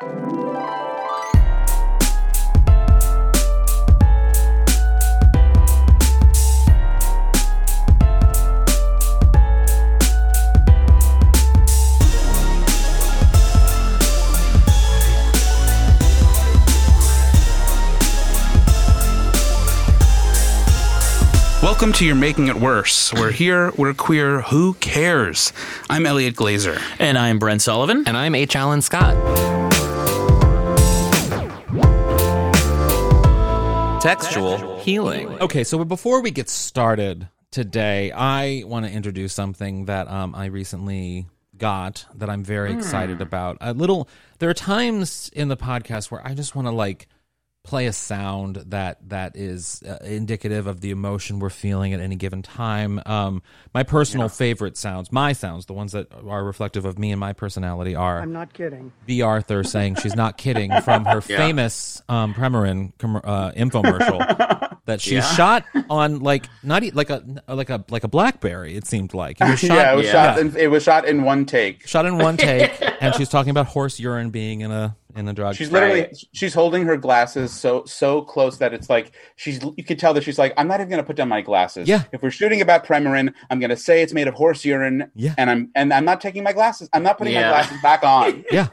Welcome to You're Making It Worse. We're here, we're queer, who cares? I'm Elliot Glazer. And I'm Brent Sullivan. And I'm H. Allen Scott. Textual healing. Okay, so before we get started today, I want to introduce something that um, I recently got that I'm very excited about. A little, there are times in the podcast where I just want to like play a sound that that is uh, indicative of the emotion we're feeling at any given time. Um, my personal favorite sounds, my sounds, the ones that are reflective of me and my personality, are I'm not kidding. Bea Arthur saying she's not kidding from her famous um, Premarin com- uh, infomercial that she shot on like not e- like a like a like a BlackBerry. It seemed like it was shot, yeah, it was yeah. shot. In, it was shot in one take. shot in one take, and she's talking about horse urine being in a in a drug. She's literally she's holding her glasses so so close that it's like she's you can tell that she's like I'm not even gonna put down my glasses. Yeah. If we're shooting about Premarin, I'm gonna say it's made of horse urine. Yeah. And I'm and I'm not taking my glasses. I'm not putting Yeah. my glasses back on. yeah.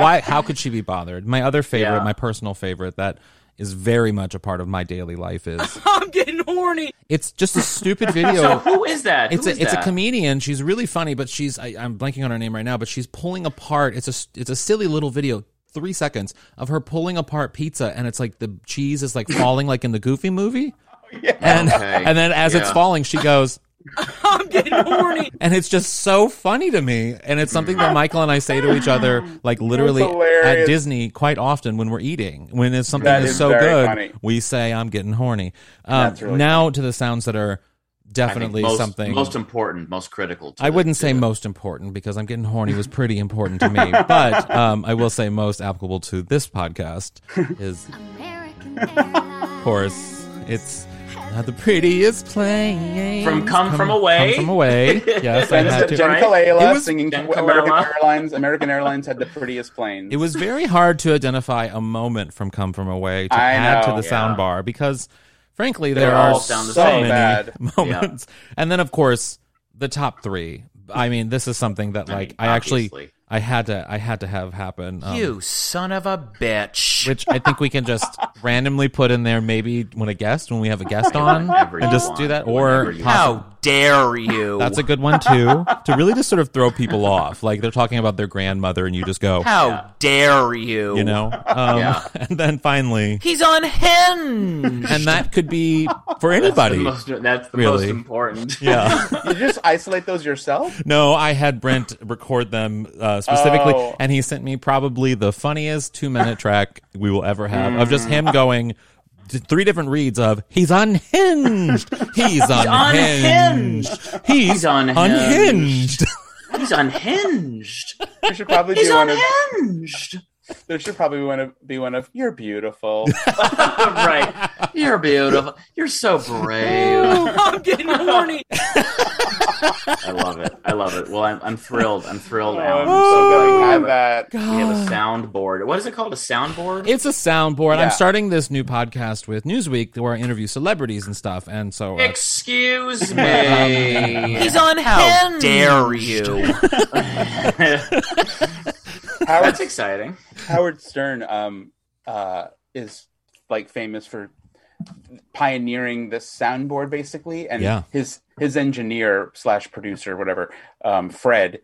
Why? How could she be bothered? My other favorite, Yeah. my personal favorite, that is very much a part of my daily life is I'm getting horny. it's just a stupid video. So who is that? it's Who a is it's a comedian. She's really funny, but she's I, I'm blanking on her name right now. But she's pulling apart. It's a it's a silly little video, three seconds of her pulling apart pizza, and it's like the cheese is like falling like in the Goofy movie. Oh, and Okay. and then as it's falling, she goes, I'm getting horny. and it's just so funny to me. And it's something that Michael and I say to each other, like literally at. Disney, quite often when we're eating. When it's something That is is so good, funny. we say, "I'm getting horny." Um, really now to the sounds that are definitely most, something most important, most critical. To I wouldn't say the- most important because I'm getting horny was pretty important to me, but um, I will say most applicable to this podcast is, of course, it's not the prettiest plane From Come From Away? Come from away. Yes, I had to. Jen right? Colella It was- singing Jen American Airlines. American Airlines had the prettiest plane. It was very hard to identify a moment from Come From Away to I add to know, the sound yeah. bar because, frankly, They there all are sound the so same. many bad. moments. And then, of course, the top three. I mean, this is something that, I like, mean, I actually, obviously. I had to, I had to have happen. Um, You son of a bitch. which I think we can just randomly put in there, maybe when a guest, when we have a guest on, and just do that. Or How dare you? that's a good one too, to really just sort of throw people off. Like they're talking about their grandmother, and you just go, How dare you? you know. Um, Yeah. And then finally, He's unhinged. and that could be for That's anybody. the most, that's the Really. most important. yeah. you just isolate those yourself? No, I had Brent record them uh, specifically, Oh. and he sent me probably the funniest two minute track we will ever have of just him going t- three different reads of "He's unhinged, he's unhinged, he's He's unhinged. unhinged." He's unhinged. There should probably He's be one of unhinged. there should probably one of, be one of You're beautiful. right. You're beautiful. You're so brave. I'm getting horny. I love it. I love it. Well, I'm, I'm thrilled. I'm thrilled, Oh, I'm so glad we have, have that. we have a soundboard. What is it called? A soundboard? It's a soundboard. I'm starting this new podcast with Newsweek where I interview celebrities and stuff, and so uh, Excuse me. He's unhinged. How dare you? Howard, That's exciting. Howard Stern um, uh, is like famous for pioneering this soundboard basically, and Yeah. his his engineer slash producer whatever um, Fred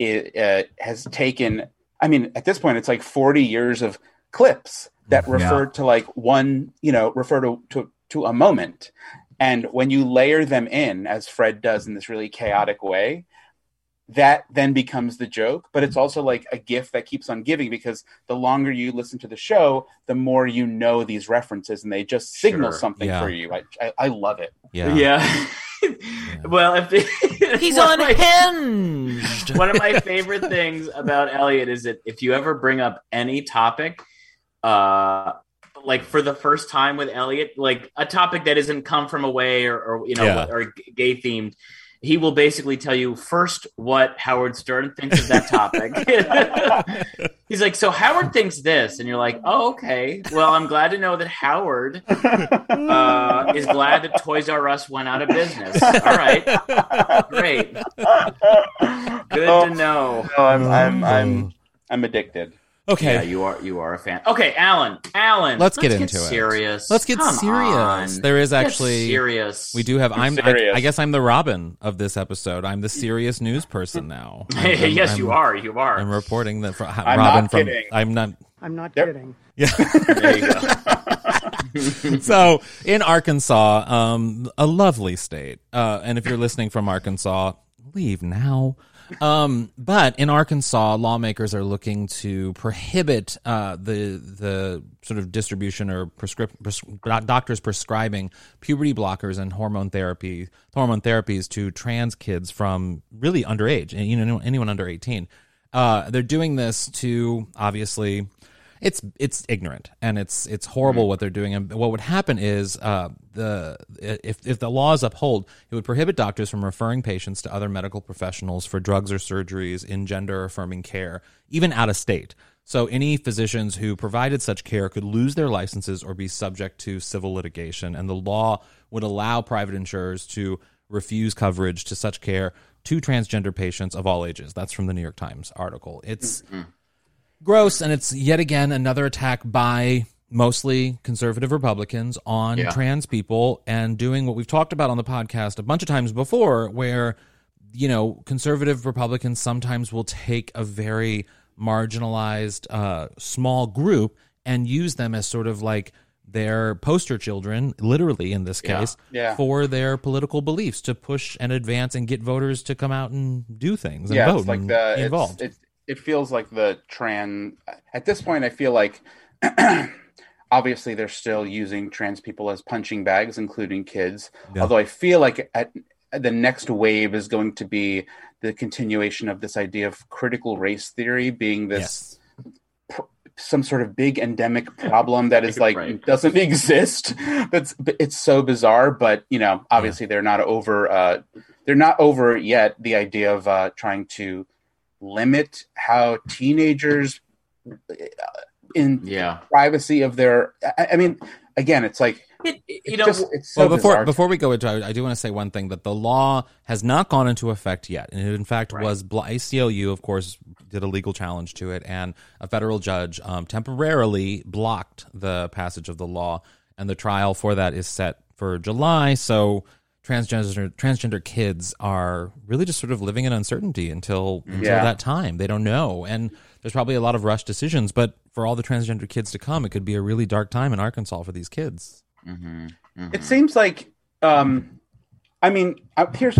i uh, has taken. I mean, at this point, it's like forty years of clips that refer to like one, you know, refer to to, to a moment. And when you layer them in, as Fred does in this really chaotic way, that then becomes the joke. But it's also like a gift that keeps on giving because the longer you listen to the show, the more you know these references and they just signal Sure. something Yeah. for you. I, I, I love it. yeah, Yeah. well, if He's one of my- unhinged. one of my favorite things about Elliot is that if you ever bring up any topic, uh, like for the first time with Elliot, like a topic that isn't come from away or, or you know Yeah. or gay themed, he will basically tell you first what Howard Stern thinks of that topic. He's like, so Howard thinks this, and you're like, oh, okay. Well, I'm glad to know that Howard uh, is glad that Toys R Us went out of business. All right, great, good Oh, to know. No, I'm I'm I'm I'm addicted. Okay. Yeah, you are you are a fan. Okay, Alan, Alan, Let's get into it. serious. Let's get Come serious. on. There is Get actually serious. we do have. I'm. I. I guess I'm the Robin of this episode. I'm the serious news person now. I'm- I'm- yes, I'm- you are. You are. I'm reporting that. For, I'm Robin not from. kidding. I'm not. I'm not Yep. kidding. there you go. so in Arkansas, um, a lovely state. Uh, and if you're listening from Arkansas, leave now. Um, but in Arkansas, lawmakers are looking to prohibit uh, the the sort of distribution or prescrip- pres- doctors prescribing puberty blockers and hormone therapy hormone therapies to trans kids from really underage, you know anyone under 18. Uh, they're doing this to obviously it's it's ignorant and it's it's horrible what they're doing. And what would happen is uh, the if if the law is upheld it would prohibit doctors from referring patients to other medical professionals for drugs or surgeries in gender affirming care even out of state. So any physicians who provided such care could lose their licenses or be subject to civil litigation. And the law would allow private insurers to refuse coverage to such care to transgender patients of all ages. That's from the New York Times article. It's gross and it's yet again another attack by mostly conservative republicans on Yeah. trans people and doing what we've talked about on the podcast a bunch of times before where you know conservative republicans sometimes will take a very marginalized uh, small group and use them as sort of like their poster children literally in this case Yeah. for their political beliefs to push and advance and get voters to come out and do things and yeah, vote it's like and the be it's, involved it it feels like the trans. At this point, I feel like obviously they're still using trans people as punching bags, including kids. Yeah. Although I feel like at, the next wave is going to be the continuation of this idea of critical race theory being this yes some sort of big endemic problem that is like Right. doesn't exist. That's it's so bizarre, but you know, obviously they're not over. Uh, they're not over yet. The idea of uh, trying to limit how teenagers, uh, in Yeah. privacy of their, I, I mean, again, it's like It, you it's know, just it's so well, before bizarre. before we go into, I, I do want to say one thing that the law has not gone into effect yet, and it in fact Right. was blo- ACLU, of course, did a legal challenge to it, and a federal judge um, temporarily blocked the passage of the law, and the trial for that is set for July. So transgender transgender kids are really just sort of living in uncertainty until until Yeah. that time. They don't know, and there's probably a lot of rushed decisions. But for all the transgender kids to come, it could be a really dark time in Arkansas for these kids. It seems like, um, I mean, uh, here's,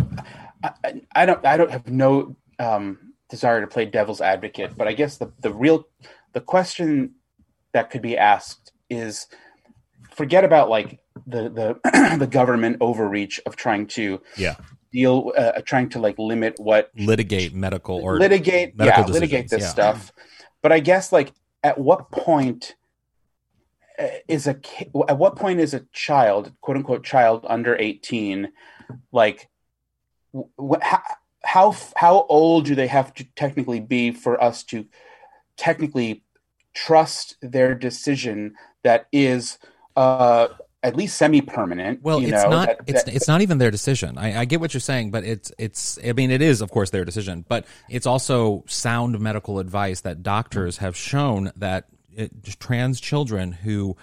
I, I- I don't, I don't have no um, desire to play devil's advocate, but I guess the the real, the question that could be asked is, forget about like the the the government overreach of trying to Yeah. deal, uh, trying to like limit what litigate medical or litigate medical yeah litigate this yeah. stuff but i guess like at what point uh, is a at what point is a child quote unquote child under 18 like wh- how, how how old do they have to technically be for us to technically trust their decision that is uh at least semi-permanent Well, you it's know, not. that- it's that- it's not even their decision. I, I get what you're saying, but it's it's. I mean, it is of course their decision, but it's also sound medical advice that doctors have shown that it, trans children who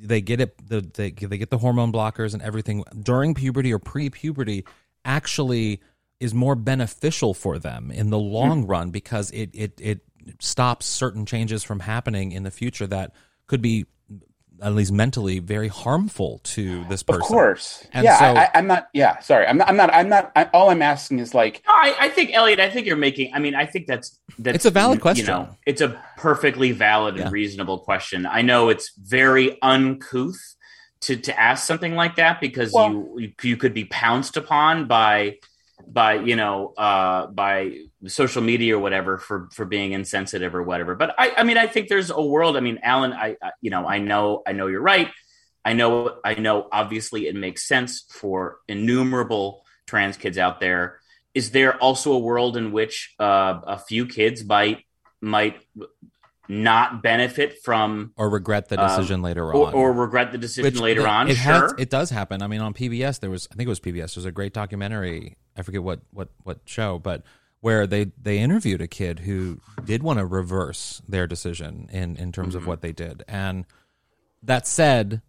they get it the they, they get the hormone blockers and everything during puberty or pre-puberty actually is more beneficial for them in the hmm. long run because it it it stops certain changes from happening in the future that could be at least mentally very harmful to this person. Of course. And yeah, so- I, I, I'm not. Yeah, sorry. I'm not. I'm not. I'm not. I, all I'm asking is like, No, I, I think Elliot. I think you're making. I mean, I think that's that's It's a valid question. you question. know, it's a perfectly valid Yeah. and reasonable question. I know it's very uncouth to to ask something like that because Well- you, you you could be pounced upon by by you know uh by social media or whatever for for being insensitive or whatever but i i mean i think there's a world i mean alan i, I you know i know i know you're right i know i know obviously it makes sense for innumerable trans kids out there is there also a world in which uh, a few kids might might not benefit from or regret the um, decision later on or regret the decision Which later it, on? It sure. has, it does happen. I mean, on PBS, there was I think it was PBS. There's a great documentary. I forget what what what show, but where they they interviewed a kid who did want to reverse their decision in in terms Mm-hmm. of what they did. And that said,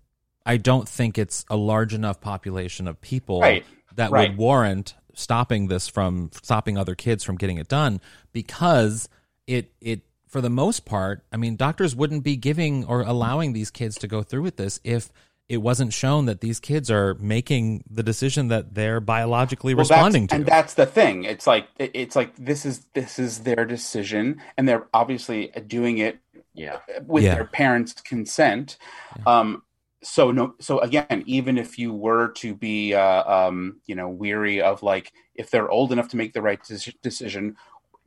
I don't think it's a large enough population of people Right. that Right. would warrant stopping this from stopping other kids from getting it done because it it for the most part, I mean, doctors wouldn't be giving or allowing these kids to go through with this if it wasn't shown that these kids are making the decision that they're biologically Well, responding to. and that's the thing it's like it's like this is this is their decision and they're obviously doing it yeah. with Yeah. their parents consent um so no so again even if you were to be uh, um you know weary of like if they're old enough to make the right deci- decision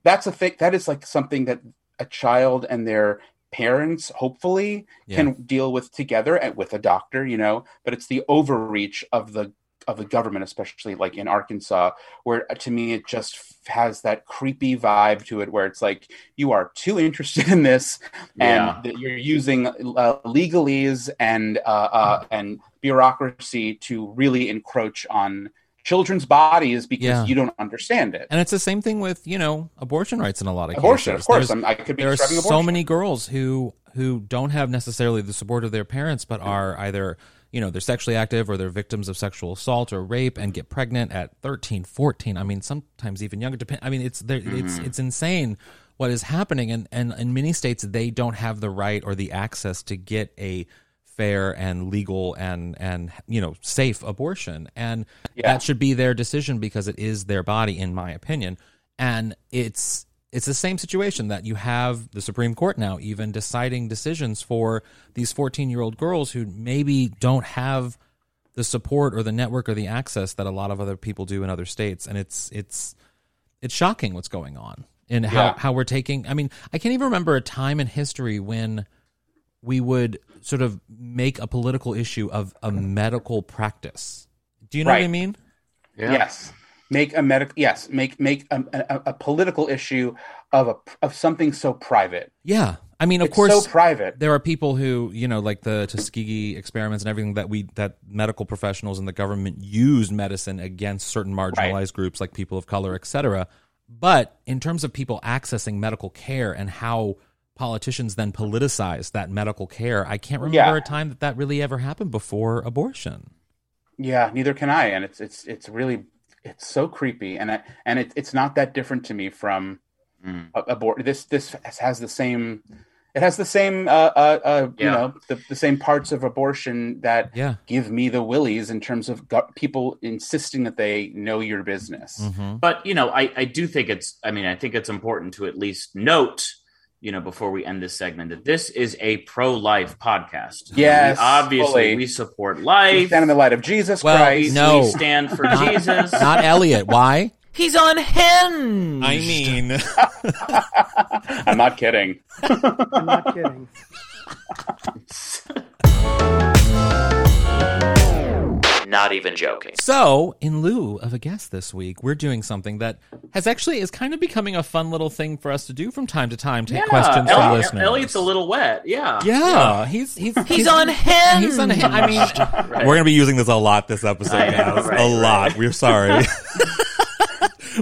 that's a thing that is like something that a child and their parents hopefully Yeah. can deal with together and with a doctor you know but it's the overreach of the of the government especially like in arkansas where uh, to me it just has that creepy vibe to it where it's like you are too interested in this Yeah. and that you're using uh, legalese and uh, uh, and bureaucracy to really encroach on children's bodies because Yeah. you don't understand it. And it's the same thing with you know abortion rights in a lot of Abortion, cases. of course, I could be there are so abortion. many girls who who don't have necessarily the support of their parents, but are either you know they're sexually active or they're victims of sexual assault or rape and get pregnant at 13, 14. I mean, sometimes even younger. Depend. I mean, it's there. It's mm-hmm. it's insane what is happening, and and in many states they don't have the right or the access to get a fair and legal and and you know safe abortion and Yeah. that should be their decision because it is their body in my opinion and it's it's the same situation that you have the Supreme Court now even deciding decisions for these 14 year old girls who maybe don't have the support or the network or the access that a lot of other people do in other states and it's it's it's shocking what's going on and how, Yeah. how we're taking i mean i can't even remember a time in history when we would sort of make a political issue of a medical practice do you know what i mean Yeah. Yes, make a medical. Yes, make make a, a, a political issue of a of something so private. yeah i mean of It's course so private. there are people who you know like the tuskegee experiments and everything that we that medical professionals and the government used medicine against certain marginalized groups like people of color etc but in terms of people accessing medical care and how politicians then politicize that medical care i can't remember Yeah. a time that that really ever happened before abortion Yeah, neither can I, and it's it's it's really it's so creepy, and I, and it, it's not that different to me from Mm. a- abort. This this has the same. It has the same, uh, uh, uh, you know, the, the same parts of abortion that yeah give me the willies in terms of go- people insisting that they know your business. hmm But you know, I, I do think it's. I mean, I think it's important to at least note, you know, before we end this segment, that this is a pro-life podcast. Yes, We- obviously, fully. we support We life. stand in the light of Jesus Well, Christ. no. We stand for Jesus. not elliot why He's unhinged. i mean I'm not kidding. I'm not kidding. Not even joking. So, in lieu of a guest this week, we're doing something that has actually is kind of becoming a fun little thing for us to do from time to time. Take Yeah, questions from listeners. Elliot's a little wet. Yeah. Yeah, he's he's He's unhinged. He's unhinged. I mean, we're gonna be using this a lot this episode, I know, guys. right, a right. lot. We're sorry.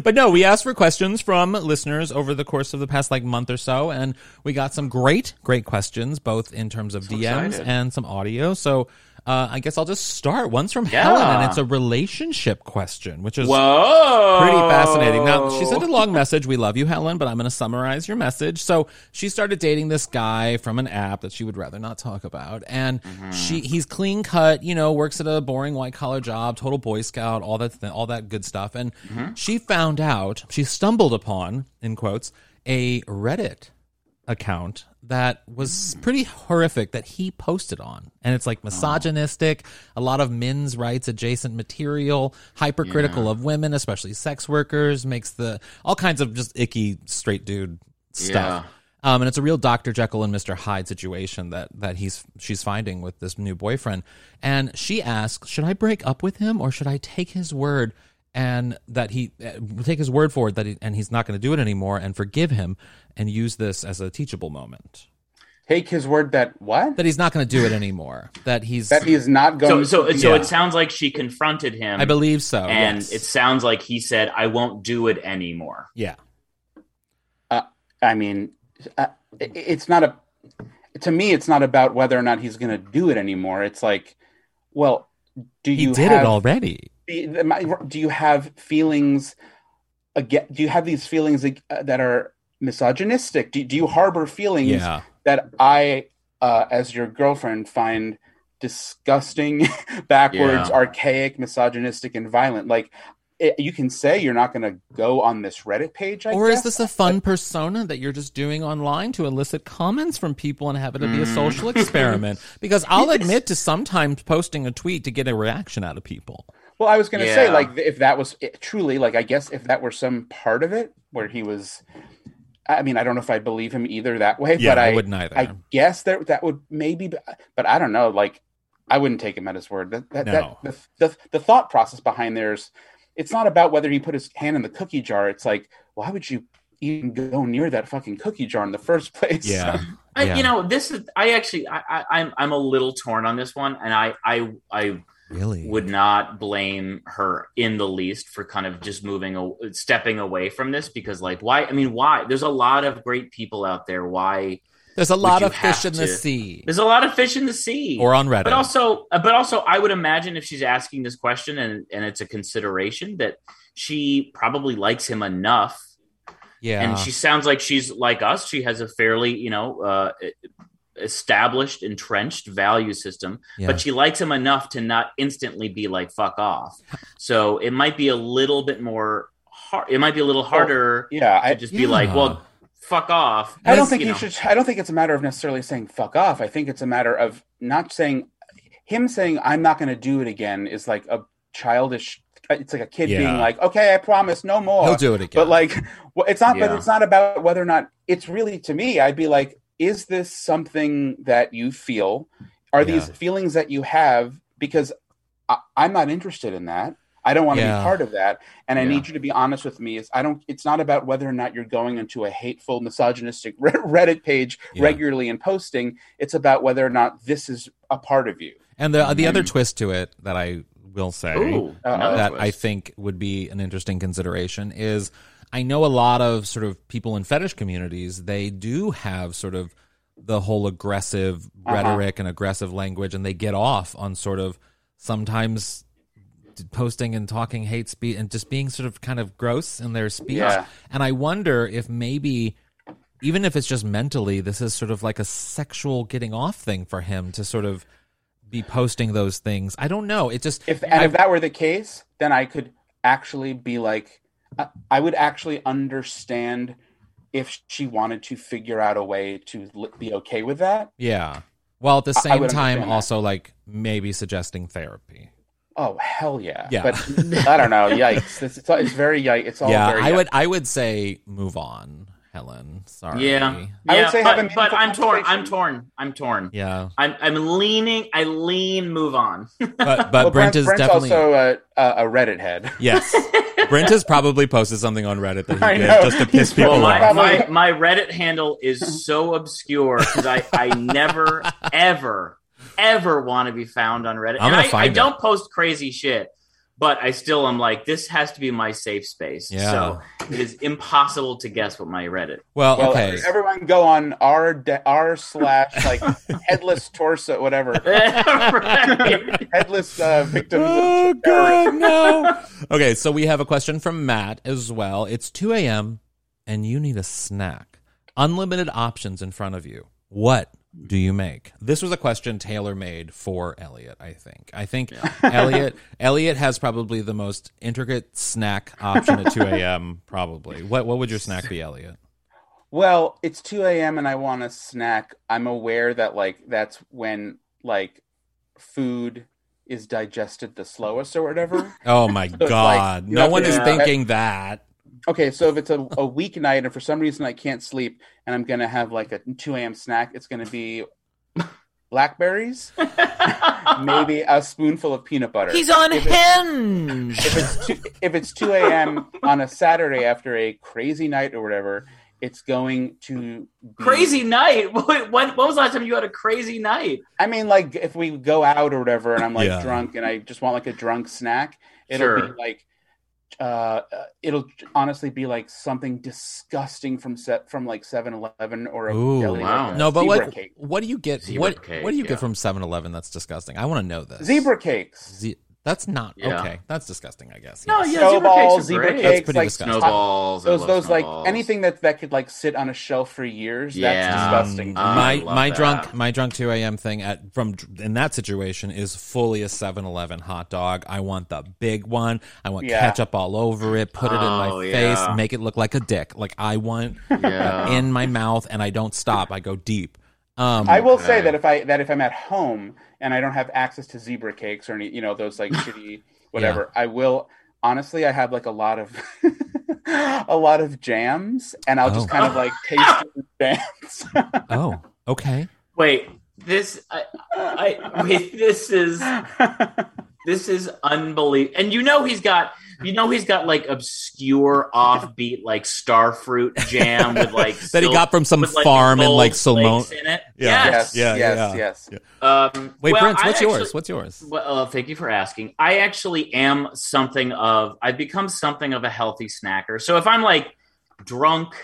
But no, we asked for questions from listeners over the course of the past like month or so, and we got some great, great questions, both in terms of DMs excited. and some audio. So uh, I guess I'll just start. One's from Yeah. Helen, and it's a relationship question, which is Whoa. pretty fascinating. Now, she sent a long message. We love you, Helen, but I'm going to summarize your message. So, she started dating this guy from an app that she would rather not talk about, and she he's clean cut, you know, works at a boring white collar job, total boy scout, all that th- all that good stuff. And she found out, she stumbled upon in quotes a Reddit account that was pretty horrific that he posted on. And it's like misogynistic, a lot of men's rights adjacent material, hypercritical of women, especially sex workers, makes the all kinds of just icky straight dude stuff. Um, and it's a real Dr. Jekyll and Mr. Hyde situation that that he's she's finding with this new boyfriend. And she asks, should I break up with him or should I take his word and that he uh, take his word for it that he, and he's not going to do it anymore and forgive him and use this as a teachable moment. Take his word that what? That he's not going to do it anymore. That he's That he's not going. so, so Yeah. it sounds like she confronted him. I believe so. and yes. it sounds like he said, "I won't do it anymore." yeah. I mean, uh, it- it's not a. To me, it's not about whether or not he's going to do it anymore. It's like, well, do He you did have, it already. The- the- my- do you have feelings again do you have these feelings uh, that are misogynistic do, do you harbor feelings Yeah. that i uh, as your girlfriend find disgusting backwards Yeah. archaic misogynistic and violent like it, you can say you're not going to go on this reddit page I or is this a fun persona that you're just doing online to elicit comments from people and have it to be a Mm. social experiment? Because I'll admit to sometimes posting a tweet to get a reaction out of people. Well, I was going to say, like, if that was it, truly, like, I guess if that were some part of it where he was, I mean, I don't know if I believe him either that way, Yeah, but I I, wouldn't either. I guess that that would maybe, but I don't know. Like, I wouldn't take him at his word. That, that, No. that the, the the thought process behind there's, it's not about whether he put his hand in the cookie jar. It's like, why would you even go near that fucking cookie jar in the first place? Yeah. I, Yeah. You know, this is. I actually, I, I, I'm, I'm a little torn on this one, and I, I, I Really? would not blame her in the least for kind of just moving, stepping away from this because, like, why? I mean, why? There's a lot of great people out there. Why? There's a lot of fish in the sea. There's a lot of fish in the sea. Or on Reddit. but also uh, but also i would imagine if she's asking this question and and it's a consideration that she probably likes him enough yeah. and she sounds like she's like us she has a fairly you know uh established entrenched value system Yeah. but she likes him enough to not instantly be like fuck off so it might be a little bit more hard it might be a little harder yeah. to I, just be like well fuck off I don't think you you know. should. I don't think it's a matter of necessarily saying "fuck off." I think it's a matter of not saying. Him saying "I'm not going to do it again" is like a childish. It's like a kid Yeah. being like, "Okay, I promise, no more." He'll do it again. But like, well, it's not. But it's not about whether or not. It's really to me. I'd be like, "Is this something that you feel? Are these feelings that you have?" Because I, I'm not interested in that. I don't want to Yeah. be part of that, and I Yeah. need you to be honest with me. Is I don't. It's not about whether or not you're going into a hateful, misogynistic Reddit page Yeah. regularly and posting. It's about whether or not this is a part of you. and the the other mm-hmm. twist to it that I will say Ooh, that twist. I think would be an interesting consideration is I know a lot of sort of people in fetish communities, they do have sort of the whole aggressive Uh-huh. rhetoric and aggressive language, and they get off on sort of sometimes posting and talking hate speech and just being sort of kind of gross in their speech. Yeah. And I wonder if maybe even if it's just mentally, this is sort of like a sexual getting off thing for him to sort of be posting those things. I don't know. It just If and I- if that were the case, then I could actually be like, I, would actually understand if she wanted to figure out a way to be okay with that. Yeah. While at the same time, understand that. also like maybe suggesting therapy. Oh hell yeah! Yeah. but I don't know. Yikes! It's, it's, it's very yikes. It's all yeah, very I yikes. would. I would say move on, Helen. Sorry. Yeah, I would yeah, say have a but, but I'm torn. I'm torn. I'm torn. Yeah. I'm I'm leaning. I lean. Move on. But but Well, Brent is Brent's definitely also a, a, a Reddit head. yes. Brent has probably posted something on Reddit that he did just to piss people well, my, off. Probably- my my Reddit handle is so obscure because I I never ever ever want to be found on Reddit. I'm and gonna I, I find it. don't post crazy shit. But I still am like, this has to be my safe space. Yeah. So it is impossible to guess what my Reddit. Well, Well, okay. everyone go on r de- r slash like headless torso whatever headless uh, victims. Oh of. God, no. okay, so we have a question from Matt as well. It's 2 a.m. and you need a snack. Unlimited options in front of you. What do you make? This was a question tailor made for Elliot, I think. I think Elliot Elliot has probably the most intricate snack option at 2 a.m. Probably. What what would your snack be, Elliot? Well, it's 2 a.m. and I want a snack. I'm aware that like that's when like food is digested the slowest or whatever. Oh my like, God! you no one is thinking that. Okay, so if it's a, a weeknight and for some reason I can't sleep and I'm gonna have like a 2 a.m. snack, it's gonna be blackberries, maybe a spoonful of peanut butter. He's unhinged. if it's two, if it's two a.m. on a Saturday after a crazy night or whatever, it's going to be, Crazy night. When, when was the last time you had a crazy night? I mean, like if we go out or whatever, and I'm like Yeah. drunk, and I just want like a drunk snack, it'll Sure. be like. Uh, uh, it'll honestly be like something disgusting from set from like 7-Eleven or a Ooh, deli, wow. like a No, but what cake. what do you get? Zebra what cake, what do you yeah. get from 7-Eleven that's disgusting? I want to know this. zebra cakes. Ze- that's not Yeah. okay. That's disgusting. I guess. No, yes. yeah, zebra snowballs, cakes are zebra great. That's cakes, like disgusting. Snowballs. I those love those like anything that that could like sit on a shelf for years. Yeah. That's disgusting. Um, my my that. drunk my drunk 2 a.m. thing at from in that situation is fully a 7-Eleven hot dog. I want the big one. I want Yeah. ketchup all over it. Put it in my Oh, face. Make it look like a dick. Like I want Yeah. in my mouth, and I don't stop. I go deep. Um, I will Okay. say that if I that if I'm at home and I don't have access to zebra cakes or any you know those like shitty whatever, I will honestly I have like a lot of a lot of jams and I'll just Oh. kind of like taste the jams. oh, okay. Wait, this I, I wait. This is this is unbelievable. And you know he's got you know he's got like obscure offbeat like starfruit jam with like That he got from some with, like, farm in gold like Salmon. in it. Yeah. Yes. yes, Yeah, yes, yeah. yes. Um, Wait, well, Prince, I what's actually- yours? What's yours? Well, uh, thank you for asking. I actually am something of I've become something of a healthy snacker. So if I'm like drunk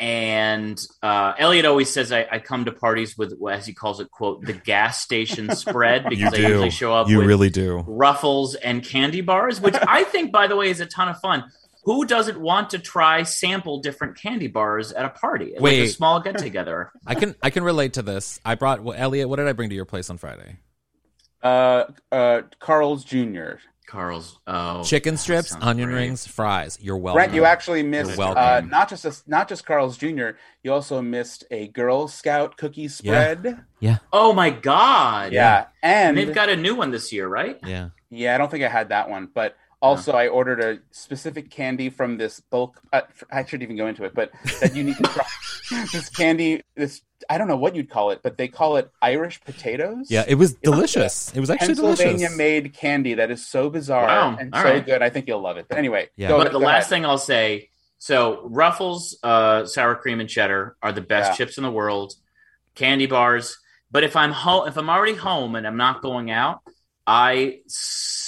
and uh, Elliot always says I, I come to parties with as he calls it quote the gas station spread because I usually show up with do. ruffles and candy bars, which I think by the way is a ton of fun. Who doesn't want to try sample different candy bars at a party, like Wait. a small get together? I can I can relate to this. I brought well, Elliot. What did I bring to your place on Friday? Uh, uh, Carl's Jr. Carl's oh Chicken strips, onion great. rings, fries. You're welcome. Brent, you actually missed uh, not just a, not just Carl's Jr. You also missed a Girl Scout cookie spread. Yeah. Oh my god! Yeah, and And they've got a new one this year, right? Yeah. Yeah, I don't think I had that one, but also I ordered a specific candy from this bulk. Uh, I shouldn't even go into it, but that you need to try this candy. This I don't know what you'd call it, but they call it Irish potatoes. Yeah, it was delicious. It was actually Pennsylvania delicious. made candy that is so bizarre Wow, and all so right. good. I think you'll love it. But anyway, Yeah. go- but the go last ahead. thing I'll say, so Ruffles, uh, sour cream and cheddar are the best Yeah. chips in the world. Candy bars, but if I'm home, if I'm already home and I'm not going out, I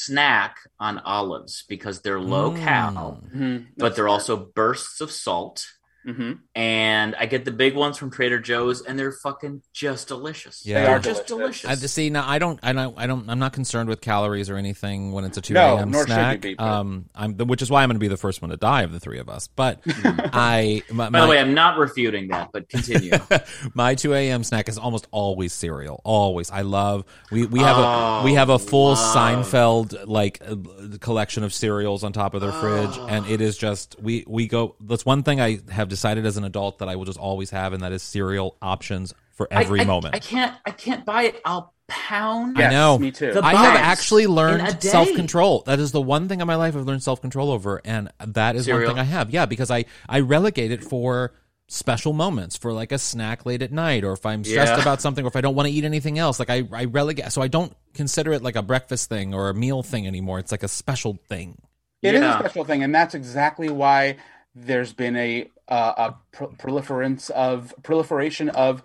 snack on olives because they're low Mm. cal, Mhm. but they're also bursts of salt. Mhm. And I get the big ones from Trader Joe's, and they're fucking just delicious. Yeah. They they're just delicious. delicious. I see now. I don't. I don't. I don't. I'm not concerned with calories or anything when it's a two No, a.m. nor should snack. be, um, I'm which is why I'm going to be the first one to die of the three of us. But I. My, By the way, I'm not refuting that, but continue. my 2 a.m. snack is almost always cereal. Always. I love. We we have a Oh, we have a full love. Seinfeld like uh, collection of cereals on top of their fridge, Oh. and it is just we we go. That's one thing I have decided as an adult that I will just always have, and that is cereal options for every I, I- moment. I can't. I can't buy it. I'll pound. I know. Me too. The I have actually learned self control. That is the one thing in my life I've learned self control over, and that is Cereal? one thing I have. Yeah, because I I relegate it for special moments, for like a snack late at night, or if I'm stressed Yeah. about something, or if I don't want to eat anything else. Like I I relegate, so I don't consider it like a breakfast thing or a meal thing anymore. It's like a special thing. It is Yeah. a special thing, and that's exactly why there's been a uh, a pro- proliferance of proliferation of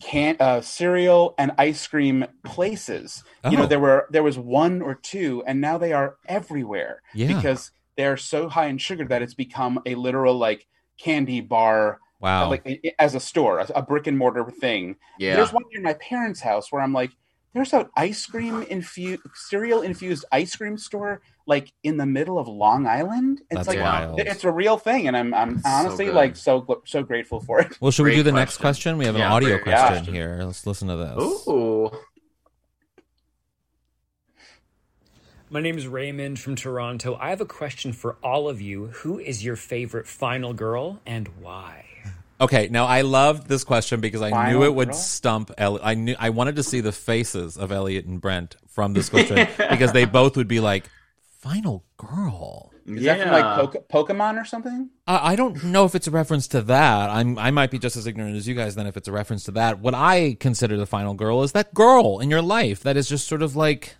can uh, cereal and ice cream places. You know, Oh. there were there was one or two, and now they are everywhere Yeah. because they're so high in sugar that it's become a literal like candy bar, Wow. like i- i- as a store, a, a brick and mortar thing. Yeah. There's one near my parents' house where I'm like, there's an ice cream infused, cereal infused ice cream store like in the middle of Long Island. It's That's like wild. it's a real thing, and I'm I'm So honestly good. like so so grateful for it. well, should we do the next question. question? We have an audio great question question. here. Let's listen to this. Ooh. My name is Raymond from Toronto. I have a question for all of you. Who is your favorite final girl and why? Okay, now I loved this question because I Final knew it would girl? stump Elliot. I knew I wanted to see the faces of Elliot and Brent from this question because they both would be like, "Final girl." Is yeah. that from like Poke- Pokemon or something? I I don't know if it's a reference to that. I'm I might be just as ignorant as you guys then if it's a reference to that. What I consider the final girl is that girl in your life that is just sort of like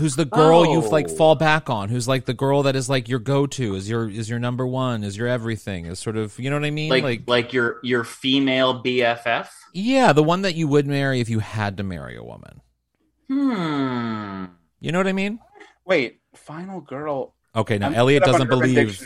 who's the girl you like Oh. fall back on, who's like the girl that is like your go to, is your is your number one, is your everything, is sort of you know what I mean? like like your your female BFF. yeah, the one that you would marry if you had to marry a woman. Hmm. You know what I mean? Wait, Final Girl. Okay, now I'm Elliot it doesn't believe.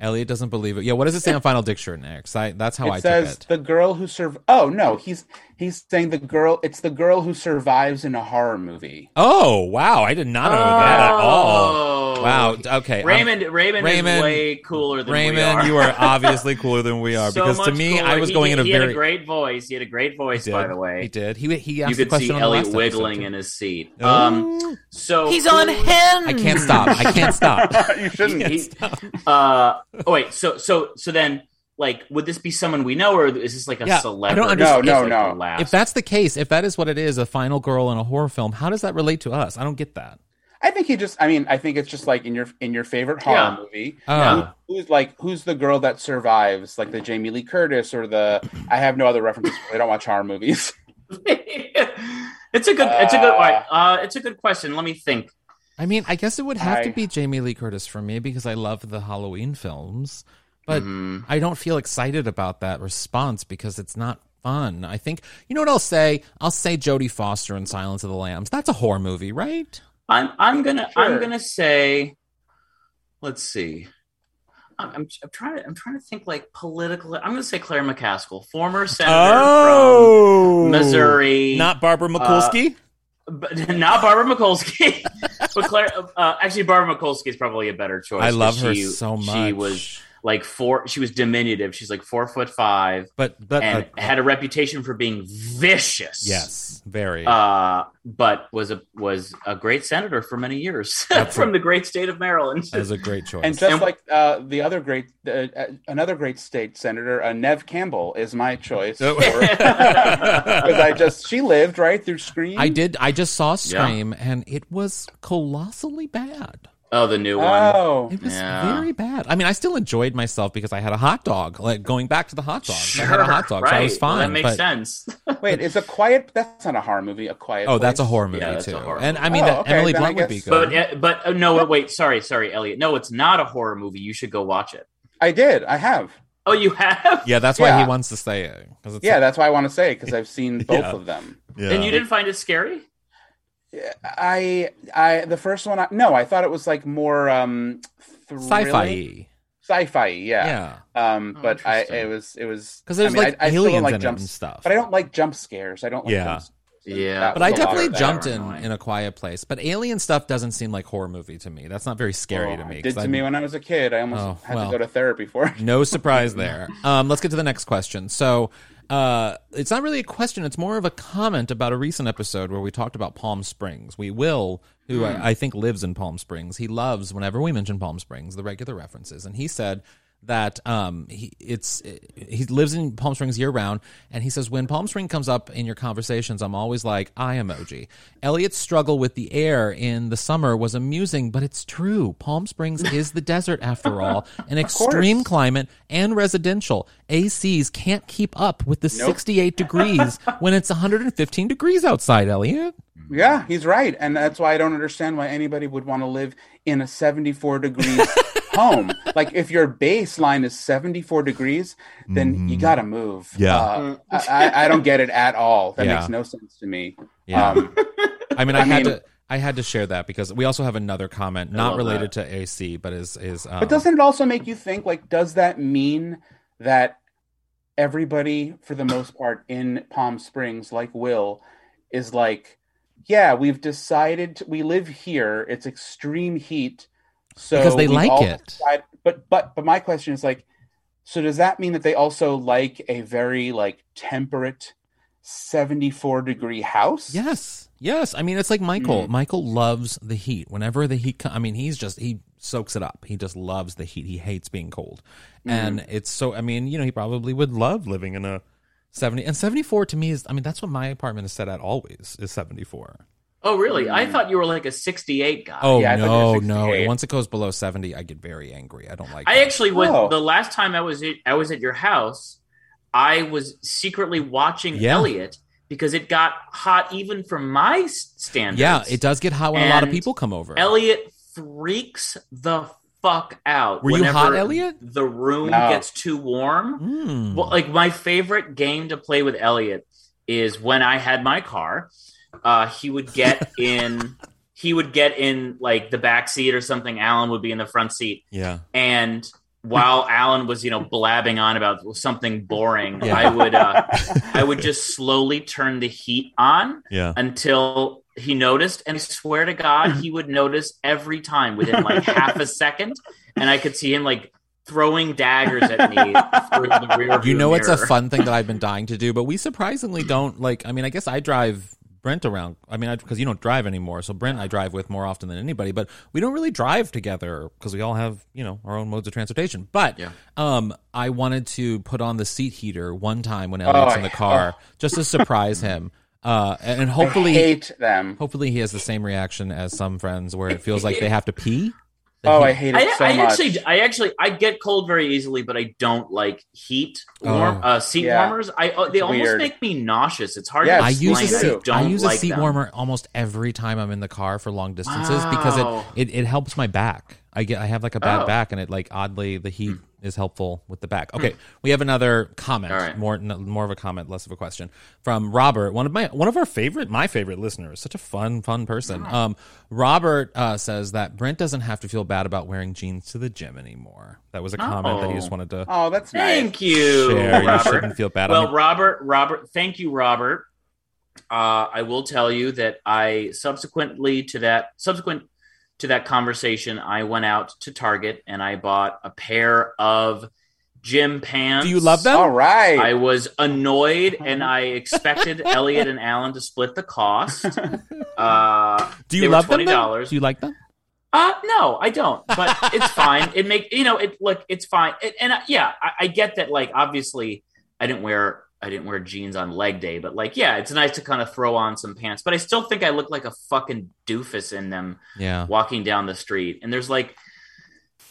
Elliot doesn't believe it. Yeah, what does it say on Final Dictionary? I, that's how it I says took it. Says the girl who surv. Oh no, he's he's saying the girl. It's the girl who survives in a horror movie. Oh wow, I did not know that at all. Oh. Wow. Okay, I'm- Oh. Raymond, Raymond, Raymond- is way cooler than we are. Raymond, you are obviously cooler than we are So because to me, cooler. I was He- going in a he very had a great voice. He had a great voice, by the way. He did. He he asked you the could question see on the Elliot wiggling in his seat. Oh. Um, so He's on who- Hinge. I can't stop. I can't stop. you shouldn't. He- uh, oh wait, so so so then, like, would this be someone we know, or is this like a Yeah, I celebrity? don't understand. No, no, Like no. If that's the case, if that is what it is, a final girl in a horror film, how does that relate to us? I don't get that. I think he just. I mean, I think it's just like in your in your favorite horror Yeah. movie. Oh. Who- Who's like who's the girl that survives, like the Jamie Lee Curtis or the? I have no other references. I don't watch horror movies. it's a good, it's a good, all right, uh, it's a good question. Let me think. I mean, I guess it would have to be Jamie Lee Curtis for me because I love the Halloween films, but Mhm. I don't feel excited about that response because it's not fun. I think you know what I'll say. I'll say Jodie Foster in Silence of the Lambs. That's a horror movie, right? I'm, I'm gonna, I'm gonna say, let's see. I'm, I'm, I'm trying to, I'm trying to think like political. I'm gonna say Claire McCaskill, former senator from Missouri, Oh! not Barbara Mikulski. but not Barbara Mikulski, but Claire. Uh, actually, Barbara Mikulski is probably a better choice. I love her she- so much. She was like four. She was diminutive. She's like four foot five, but but and uh, had a reputation for being vicious. yes, very. Uh, but was a was a great senator for many years from a- the great state of Maryland. that was a great choice. And just And- like uh, the other great, uh, uh, another great state senator, uh, Neve Campbell, is my choice. Oh. Because I just she lived right through Scream. I did. I just saw Scream, and it was colossally bad. Oh, the new one. Oh, It was Yeah. very bad. I mean, I still enjoyed myself because I had a hot dog. Like going back to the hot dog, I had a hot dog, right. so I was Well, fine. that makes but, sense. wait, is a quiet? That's not a horror movie. A quiet. Oh, that's a horror movie Yeah, too. horror and I mean, Oh, that okay, Emily then I Blunt would be guess- good. But but uh, no, wait, sorry, sorry, Elliot. No, it's not a horror movie. You should go watch it. I did. I have. Oh, you have? yeah, that's why Yeah. he wants to say it. 'cause it's Yeah, that's why I want to say because I've seen both Yeah. of them. yeah. And you didn't find it scary? I, I, the first one. I, no, I thought it was like more um, thrilling. sci-fi. Sci-fi. Yeah. Yeah, Um, Oh, but I, it was, it was because there's, I mean, like, I, I don't aliens like in it jump and stuff. But I don't like jump scares. I don't like Yeah. jump. Yeah. That but was I a lot definitely jumped in in a quiet place. But alien stuff doesn't seem like horror movie to me. That's not very scary Oh, to me. it 'cause did to I'm- me when I was a kid. I almost Oh, had well. to go to therapy for it. No surprise there. Um, let's get to the next question. So, uh, it's not really a question; it's more of a comment about a recent episode where we talked about Palm Springs. We will, who I, I think lives in Palm Springs, he loves whenever we mention Palm Springs the regular references, and he said that um, he it's he lives in Palm Springs year round, and he says when Palm Spring comes up in your conversations, I'm always like I emoji. Elliot's struggle with the air in the summer was amusing, but it's true. Palm Springs is the desert after all, an extreme climate and residential. ACs can't keep up with the 68 degrees when it's 115 degrees outside. Elliot. Yeah, he's right, and that's why I don't understand why anybody would want to live in a 74 degrees home. Like if your baseline is 74 degrees, then you got to move. Mm-hmm. Yeah. Uh, I, I- don't get it at all. That Yeah. makes no sense to me. Yeah. Um, I mean, I, I had mean- to. I had to share that because we also have another comment, not related to AC, but is is. Um, but doesn't it also make you think? Like, does that mean that everybody, for the most part, in Palm Springs, like Will, is like, yeah, we've decided to, we live here. It's extreme heat, so Because they like it. decide- but but but my question is like, so does that mean that they also like a very like temperate, seventy four degree house? Yes, yes. I mean, it's like. Michael. Mm. Michael loves the heat. Whenever the heat, co- I mean, he's just he soaks it up. He just loves the heat. He hates being cold, Hmm. and it's so. I mean, you know, he probably would love living in a seventy and seventy four. To me is, I mean, that's what my apartment is set at always is seventy four. Oh, really? Mm. I thought you were like a 68 guy. Oh Yeah, no, you no! Once it goes below seventy, I get very angry. I don't like. It. I that. actually was Oh. the last time I was at, I was at your house. I was secretly watching Yeah. Elliot because it got hot even from my s- standards. yeah, it does get hot when a lot of people come over. Elliot freaks the fuck out. Were you hot, Elliot? The room No. gets too warm. Mm. Well, like my favorite game to play with Elliot is when I had my car. Uh, he would get in. he would get in like the back seat or something. Alan would be in the front seat, yeah, and while Alan was, you know, blabbing on about something boring, Yeah. I would, uh, I would just slowly turn the heat on yeah. until he noticed. And I swear to God, he would notice every time within like half a second, and I could see him like throwing daggers at me through the rear. You view know, it's a fun thing that I've been dying to do, but we surprisingly don't like. I mean, I guess I drive Brent around. I mean, because you don't drive anymore, so Brent I drive with more often than anybody. But we don't really drive together because we all have you know our own modes of transportation. But Yeah. um, I wanted to put on the seat heater one time when Elliot's Oh, in the I- car just to surprise him. Uh, and, and I hopefully, hate them. hopefully he has the same reaction as some friends where it feels like they have to pee. Oh, he- I hate it I, so I much. actually, I actually, I get cold very easily, but I don't like heat warm Oh. uh, seat Yeah. warmers. I uh, they It's almost weird. make me nauseous. It's hard Yes, to I use a seat. too. don't I use like a seat them. warmer almost every time I'm in the car for long distances because it, it it helps my back. I get I have like a bad Oh. back and it like oddly the heat is helpful with the back. Okay, we have another comment. All right. More n- more of a comment, less of a question from Robert, one of my one of our favorite my favorite listeners. Such a fun fun person. Um, Robert uh, says that Brent doesn't have to feel bad about wearing jeans to the gym anymore. That was a comment that he just Oh. wanted to Oh, that's nice. Thank you, share. You Robert. shouldn't feel bad. I Well, Robert, Robert, thank you, Robert. Uh, I will tell you that I subsequently to that subsequent to that conversation, I went out to Target and I bought a pair of gym pants. do you love them? All right. I was annoyed and I expected Elliot and Alan to split the cost. Uh, do you they were love them? though? $20. Do you like them? uh, no, I don't. But it's fine. It make you know it. Look, it's fine. It, and uh, yeah, I, I get that. Like, obviously, I didn't wear I didn't wear jeans on leg day, but like, yeah, it's nice to kind of throw on some pants. But I still think I look like a fucking doofus in them Yeah. walking down the street. And there's like,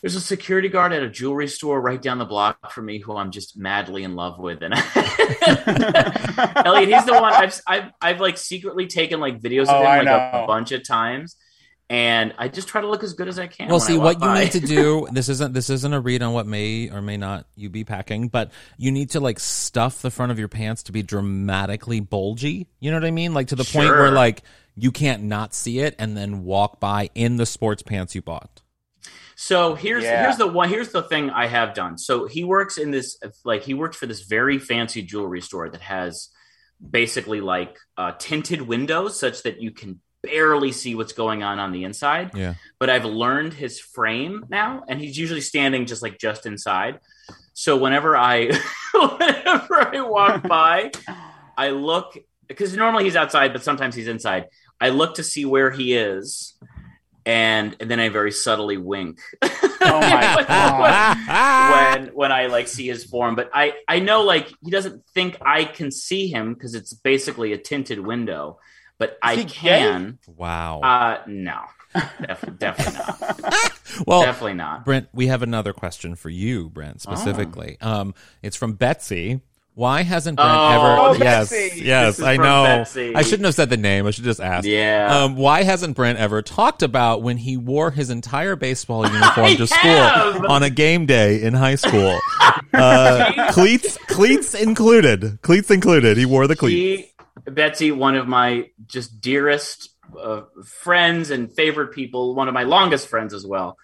there's a security guard at a jewelry store right down the block from me who I'm just madly in love with. And Elliot, he's the one I've, I've, I've like secretly taken like videos of Oh, him I like a, bunch of times. And I just try to look as good as I can. Well, when I see walk what you need to do. This isn't this isn't a read on what may or may not you be packing, but you need to like stuff the front of your pants to be dramatically bulgy. You know what I mean? Like to the point where like you can't not see it, and then walk by in the sports pants you bought. So here's Yeah. here's the one here's the thing I have done. So he works in this like he works for this very fancy jewelry store that has basically like uh, tinted windows such that you can barely see what's going on on the inside. Yeah. But I've learned his frame now, and he's usually standing just like just inside. So whenever I whenever I walk by, I look because normally he's outside, but sometimes he's inside. I look to see where he is, and, and then I very subtly wink. Oh my When- God. when when I like see his form, but I I know like he doesn't think I can see him because it's basically a tinted window, but I he can. Wow. Uh, no, Def- definitely not. well, definitely not. Brent, we have another question for you, Brent, specifically. Um, it's from Betsy. Why hasn't Brent Oh, ever? Yes, Betsy. yes, This is I know. Betsy. I shouldn't have said the name. I should just ask. Yeah. Um, why hasn't Brent ever talked about when he wore his entire baseball uniform to school have. on a game day in high school? Uh, cleats, cleats included. Cleats included. He wore the cleats. He, Betsy, one of my just dearest uh, friends and favorite people, one of my longest friends as well,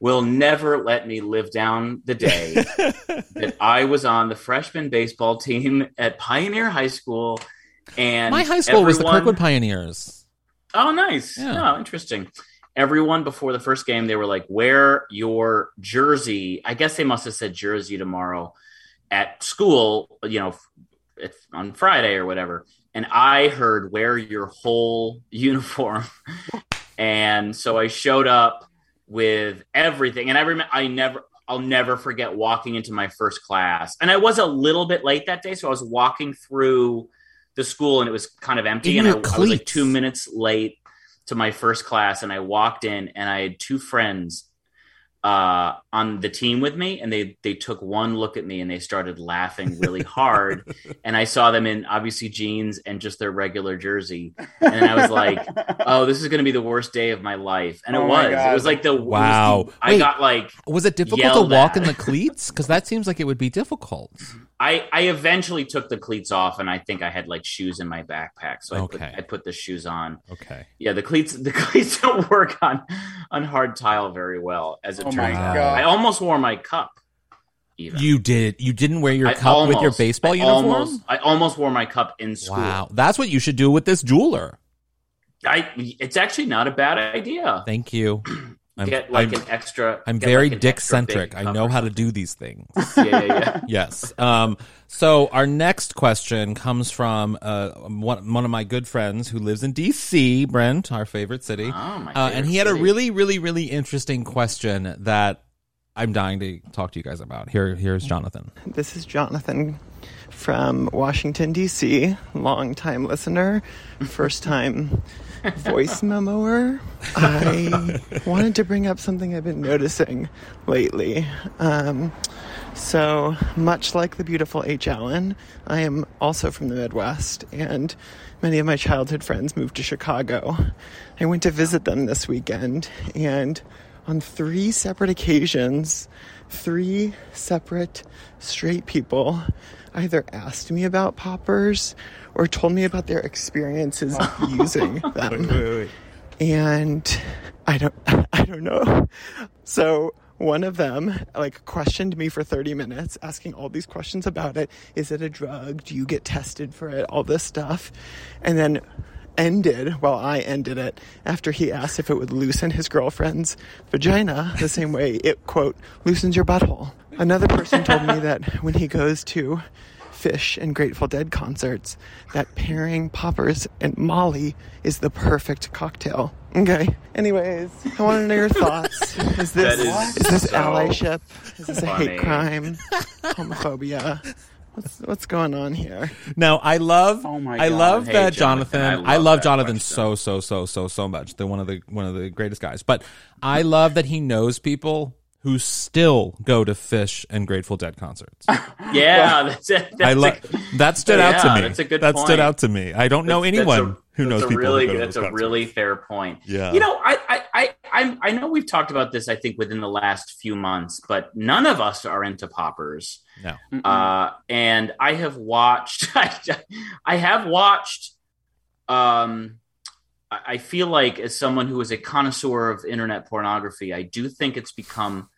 will never let me live down the day that I was on the freshman baseball team at Pioneer High School. And My high school was the everyone- Kirkwood Pioneers. Oh, nice. Yeah. Oh, interesting. Everyone before the first game, they were like, "Wear your jersey." I guess they must have said jersey tomorrow at school. You know, on Friday or whatever. And I heard, "Wear your whole uniform." and so I showed up with everything. And I remember, I never. I'll never forget walking into my first class. And I was a little bit late that day, so I was walking through the school and it was kind of empty In and I, I was like two minutes late to my first class, and I walked in, and I had two friends uh, on the team with me, and they they took one look at me and they started laughing really hard. and I saw them in obviously jeans and just their regular jersey, and I was like, "Oh, this is going to be the worst day of my life." And it Oh my was. It was like the Wow. it was the- I Wait. got like Was it difficult to walk at. in the cleats? Because that seems like it would be difficult. I I eventually took the cleats off, and I think I had like shoes in my backpack, so I Okay. put I put the shoes on. Okay. Yeah, the cleats the cleats don't work on on hard tile very well, as it Oh turns out. God. I almost wore my cup. Even You did. You didn't wear your I cup with your baseball I uniform. Almost, I almost wore my cup in school. Wow, that's what you should do with this jeweler. I it's actually not a bad idea. Thank you. I'm, get like I'm, an extra. I'm very like, dick centric. I know how to do these things. Yeah, yeah, yeah. yes. Um, so our next question comes from uh, one, one of my good friends who lives in D.C., Brent, our favorite city. Oh, my uh, and he had a really, really, really interesting question that I'm dying to talk to you guys about. Here, here's Jonathan. This is Jonathan from Washington, D.C., long time listener, first time voice memoer. I wanted to bring up something I've been noticing lately. Um, so, much like the beautiful H. Allen, I am also from the Midwest, and many of my childhood friends moved to Chicago. I went to visit them this weekend, and on three separate occasions, three separate straight people either asked me about poppers or told me about their experiences using them. And I don't I don't know. So one of them like questioned me for 30 minutes asking all these questions about it. Is it a drug? Do you get tested for it? All this stuff. And then ended well I ended it after he asked if it would loosen his girlfriend's vagina the same way it quote loosens your butthole. Another person told me that when he goes to Phish and Grateful Dead concerts that pairing poppers and Molly is the perfect cocktail. Okay. Anyways, I want to know your thoughts. Is this is is, this so allyship? Is this a hate crime? Homophobia? What's what's going on here? Now I love Oh my I love Hey, that Jonathan, Jonathan. I I love love, Jonathan question. so so so so so much. They're one of the one of the greatest guys. But I love that he knows people who still go to Phish and Grateful Dead concerts. Yeah, that's it. That's I a- love that stood out to me. that's a good that point. stood out to me. I don't know That's- anyone that's a- who knows that's a people. really who that's those a really fair point. Yeah. You know, I I I I know we've talked about this. I think within the last few months, but none of us are into poppers. No. Uh, and I have watched. I have watched. Um, I I feel like as someone who is a connoisseur of internet pornography, I do think it's become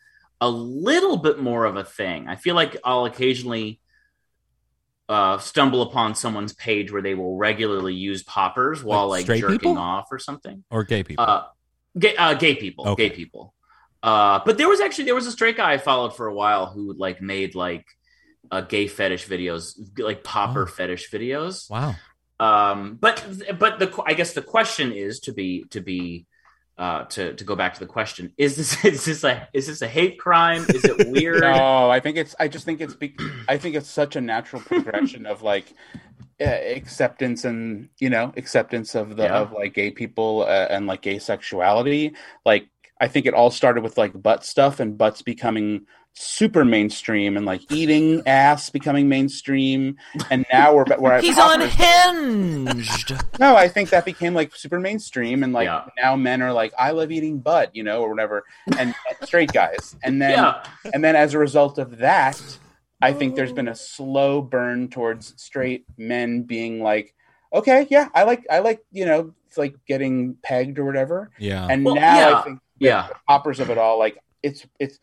a little bit more of a thing. I feel like I'll occasionally uh, stumble upon someone's page where they will regularly use poppers while Like like jerking people? off or something. Or gay people. Uh, gay, uh, gay people, Okay. gay people. Uh, but there was actually there was a straight guy I followed for a while who like made like uh, gay fetish videos, like popper Oh. fetish videos. wow. Um, but but the I guess the question is to be to be uh, to to go back to the question: Is this is this a is this a hate crime? Is it weird? No, I think it's. I just think it's. Be, I think it's such a natural progression of like uh, acceptance and you know acceptance of the Yeah. of like gay people uh, and like gay sexuality. Like I think it all started with like butt stuff and butts becoming super mainstream and like eating ass becoming mainstream. And now we're we're He's unhinged. No, I think that became like super mainstream, and like Yeah. now men are like, I love eating butt, you know, or whatever, and, and straight guys, and then yeah, and then as a result of that, I think there's been a oh. slow burn towards straight men being like, okay, yeah, I like I like you know, it's like getting pegged or whatever, Yeah. and Well, now yeah, I think yeah. the poppers of it all, like it's it's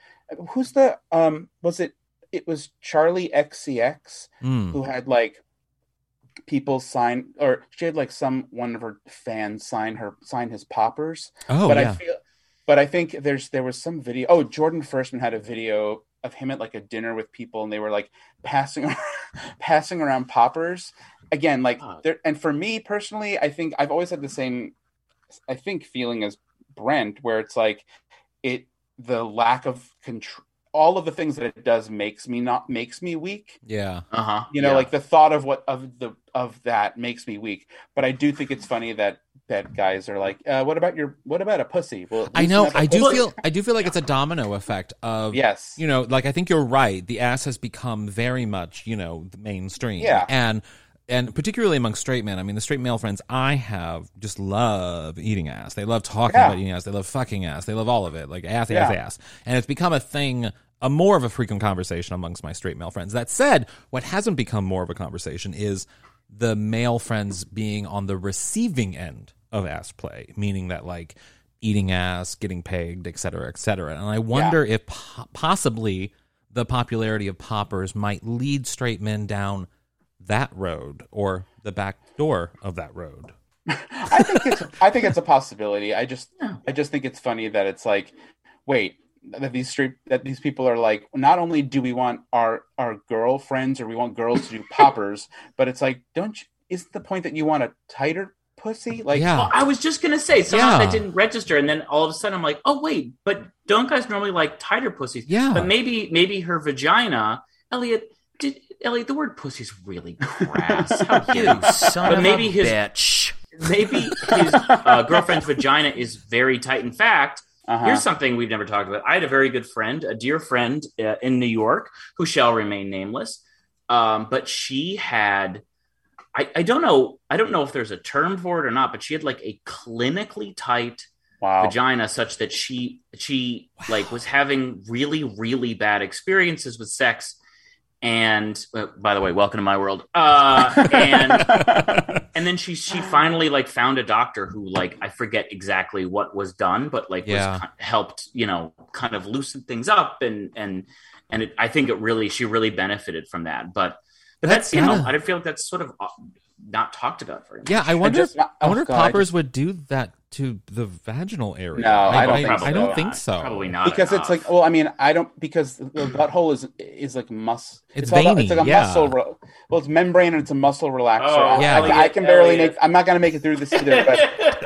who's the um was it it was Charli XCX Mm. who had like people sign or she had like some one of her fans sign her sign his poppers Oh but yeah. i feel but i think there's there was some video oh jordan firstman had a video of him at like a dinner with people and they were like passing passing around poppers again like there and for me personally i think i've always had the same i think feeling as brent where it's like it the lack of control all of the things that it does makes me not makes me weak yeah. Uh huh. you know like the thought of what of the of that makes me weak but i do think it's funny that that guys are like, uh, "What about your? What about a pussy?" Well, I know. loosen up a I do pussy. feel. I do feel like it's a domino effect of Yes. You know, like I think you're right. The ass has become very much you know the mainstream. Yeah. And and particularly among straight men. I mean, the straight male friends I have just love eating ass. They love talking Yeah. about eating ass. They love fucking ass. They love all of it. Like ass, ass, Yeah. ass. And it's become a thing. A more of a frequent conversation amongst my straight male friends. That said, what hasn't become more of a conversation is the male friends being on the receiving end of ass play, meaning that like eating ass, getting pegged, et cetera, et cetera. And I wonder if po- possibly the popularity of poppers might lead straight men down that road or the back door of that road. I think it's I think it's a possibility. I just I just think it's funny that it's like, wait, that these street that these people are like, not only do we want our our girlfriends or we want girls to do poppers, but it's like, don't you? Is the point that you want a tighter pussy? Like, Yeah. Well, I was just gonna say somehow Yeah. that didn't register, and then all of a sudden I'm like, oh wait, but don't guys normally like tighter pussies? Yeah. But maybe maybe her vagina, Elliot. Did Elliot? The word pussy's really crass. How You son But of maybe a his- bitch. Maybe his uh, girlfriend's vagina is very tight. In fact, Uh-huh. here's something we've never talked about. I had a very good friend, a dear friend uh, in New York, who shall remain nameless. Um, but she had, I, I don't know, I don't know if there's a term for it or not, but she had like a clinically tight wow, vagina, such that she she like was having really really bad experiences with sex. And by the way, welcome to my world. Uh, and and then she she finally like found a doctor who like I forget exactly what was done, but like Yeah. was helped you know kind of loosen things up and and and it, I think it really she really benefited from that. But but That's that's, you know kinda- I didn't feel like that's sort of uh, not talked about very much. Yeah, I wonder. just- if, I oh, wonder if God, I poppers just- would do that to the vaginal area. No, I don't think I, so. don't think so. Probably not because it's like, well, I mean, I don't because the butthole is is like mus. It's all about- it's like a yeah. muscle. Re- well, it's membrane and it's a muscle relaxer. Oh, I- Yeah. I, I can barely Elliot. make. I'm not gonna make it through this either, but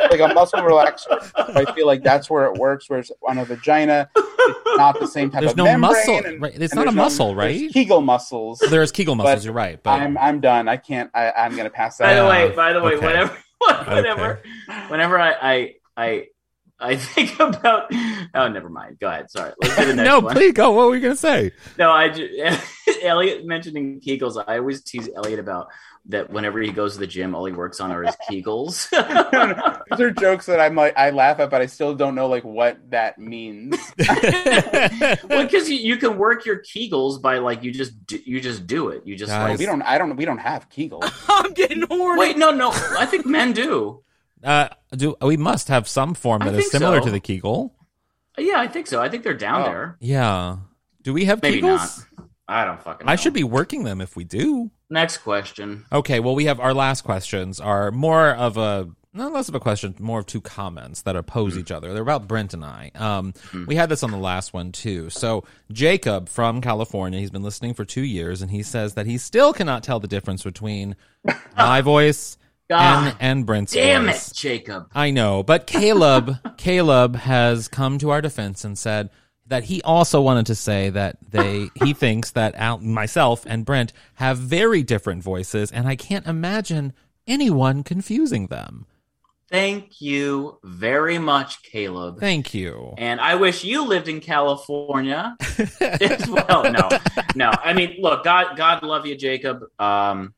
like a muscle relaxer. I feel like that's where it works. Whereas on a vagina, it's not the same type There's of no membrane. muscle, right? It's not a no- muscle, right? Kegel muscles. There's Kegel muscles. You're right, but I'm I'm done. I can't. I, I'm gonna pass that. By the out. way, by the way, Okay. whenever, whenever, whenever I, I, I, I think about. Oh, never mind. Go ahead. Sorry. Let's do the next no, one. please go. What were you gonna say? No, I. Just, Elliot mentioning Kegels. I always tease Elliot about that. Whenever he goes to the gym, all he works on are his Kegels. Those are jokes that I'm like I laugh at, but I still don't know like what that means. well, because you, you can work your Kegels by like you just do, you just do it. You just Guys. like we don't. I don't. We don't have Kegels. I'm getting horny. wait. No, no. I think men do. Uh, do we must have some form I that is similar so. to the Kegel? Yeah, I think so. I think they're down Oh. there. Yeah. Do we have Maybe Kegels? I don't fucking. Know. I should be working them if we do. Next question. Okay, well, we have our last questions are more of a not less of a question, more of two comments that oppose each other. They're about Brent and I. Um, We had this on the last one too. So Jacob from California, he's been listening for two years, and he says that he still cannot tell the difference between my voice God and and Brent's Damn voice. it, Jacob. I know, but Caleb, Caleb has come to our defense and said that he also wanted to say that they he thinks that Al, myself and Brent have very different voices, and I can't imagine anyone confusing them. Thank you very much, Caleb. Thank you. And I wish you lived in California as well. No, no. I mean, look, God, God love you, Jacob. Um,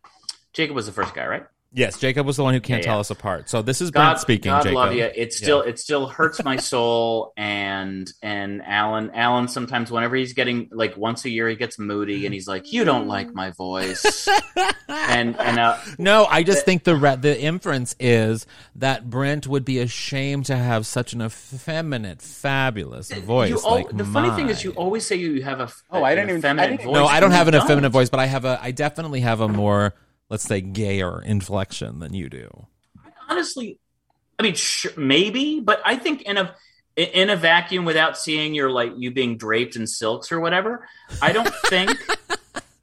Jacob was the first guy, right? Yes, Jacob was the one who can't Yeah, tell yeah. us apart. So this is God, Brent speaking. God Jacob. love you. It still, it still hurts my soul. And and Alan, Alan, sometimes whenever he's getting like once a year, he gets moody and he's like, "You don't like my voice." and and uh, No, I just think the re- the inference is that Brent would be ashamed to have such an effeminate, fabulous voice you al- like the funny thing is, you always say you have a Oh, I an didn't even- effeminate I didn't- voice. No, I don't have an effeminate don't. voice, but I have a I definitely have a more let's say gayer inflection than you do. honestly, I mean, sure, maybe, but I think in a in a vacuum without seeing your like you being draped in silks or whatever, I don't think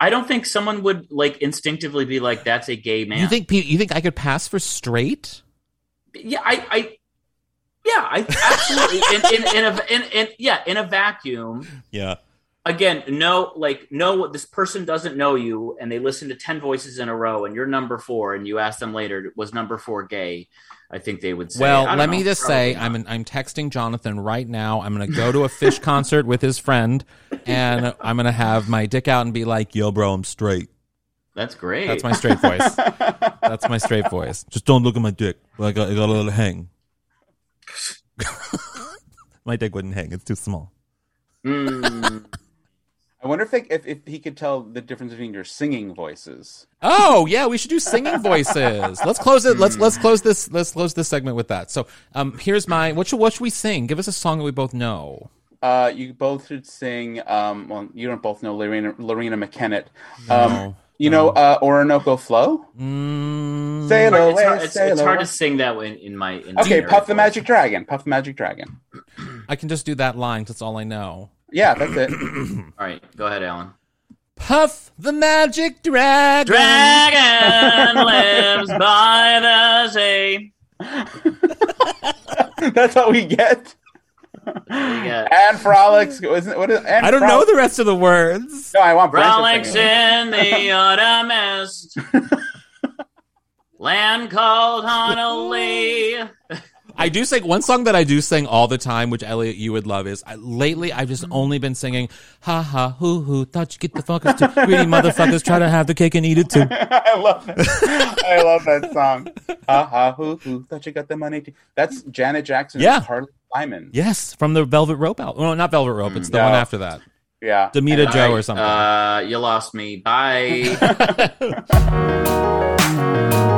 I don't think someone would like instinctively be like that's a gay man. You think you think I could pass for straight? Yeah, I, I yeah, I absolutely in, in, in a in, in yeah in a vacuum. Yeah. Again, no, like, no, this person doesn't know you, and they listen to ten voices in a row, and you're number four, and you ask them later, was number four gay? I think they would say. Well, let know, me just say, not. I'm I'm texting Jonathan right now. I'm gonna go to a Phish concert with his friend, and I'm gonna have my dick out and be like, "Yo, bro, I'm straight." That's great. That's my straight voice. That's my straight voice. Just don't look at my dick. I got, I got to let it hang. my dick wouldn't hang. It's too small. Mm. I wonder if, they, if if he could tell the difference between your singing voices. Oh yeah, we should do singing voices. Let's close it. Let's let's close this. Let's close this segment with that. So, um, here's my. What should what should we sing? Give us a song that we both know. Uh, you both should sing. Um, well, you don't both know Loreena, Loreena McKennitt. Um, No. you know uh, Orinoco Flow. Mm, Sail It's, away, hard, it's, sail it's hard away. to sing that in, in my. In Okay, my Puff the. Magic Dragon. Puff the Magic Dragon. I can just do that line. 'cause That's all I know. Yeah, that's it. All right, go ahead, Alan. Puff the magic dragon. Dragon lives by the sea. that's all we get. We And frolics. Isn't, what is, and I don't know frolics- the rest of the words. No, I want Brent to frolics sing it. in the autumn mist. Land called Honolulu. I do sing one song that I do sing all the time, which Elliot you would love is I, lately I've just only been singing ha ha hoo hoo thought you get the fuckers too greedy motherfuckers try to have the cake and eat it too. I love that. I love that song. Ha ha hoo hoo. Thought you got the money. Too. That's Janet Jackson. Yeah. and Carly Simon. Yes, from the Velvet Rope album. No, not Velvet Rope. It's the No. one after that. Yeah. Damita All Joe or something. Uh, you lost me. Bye.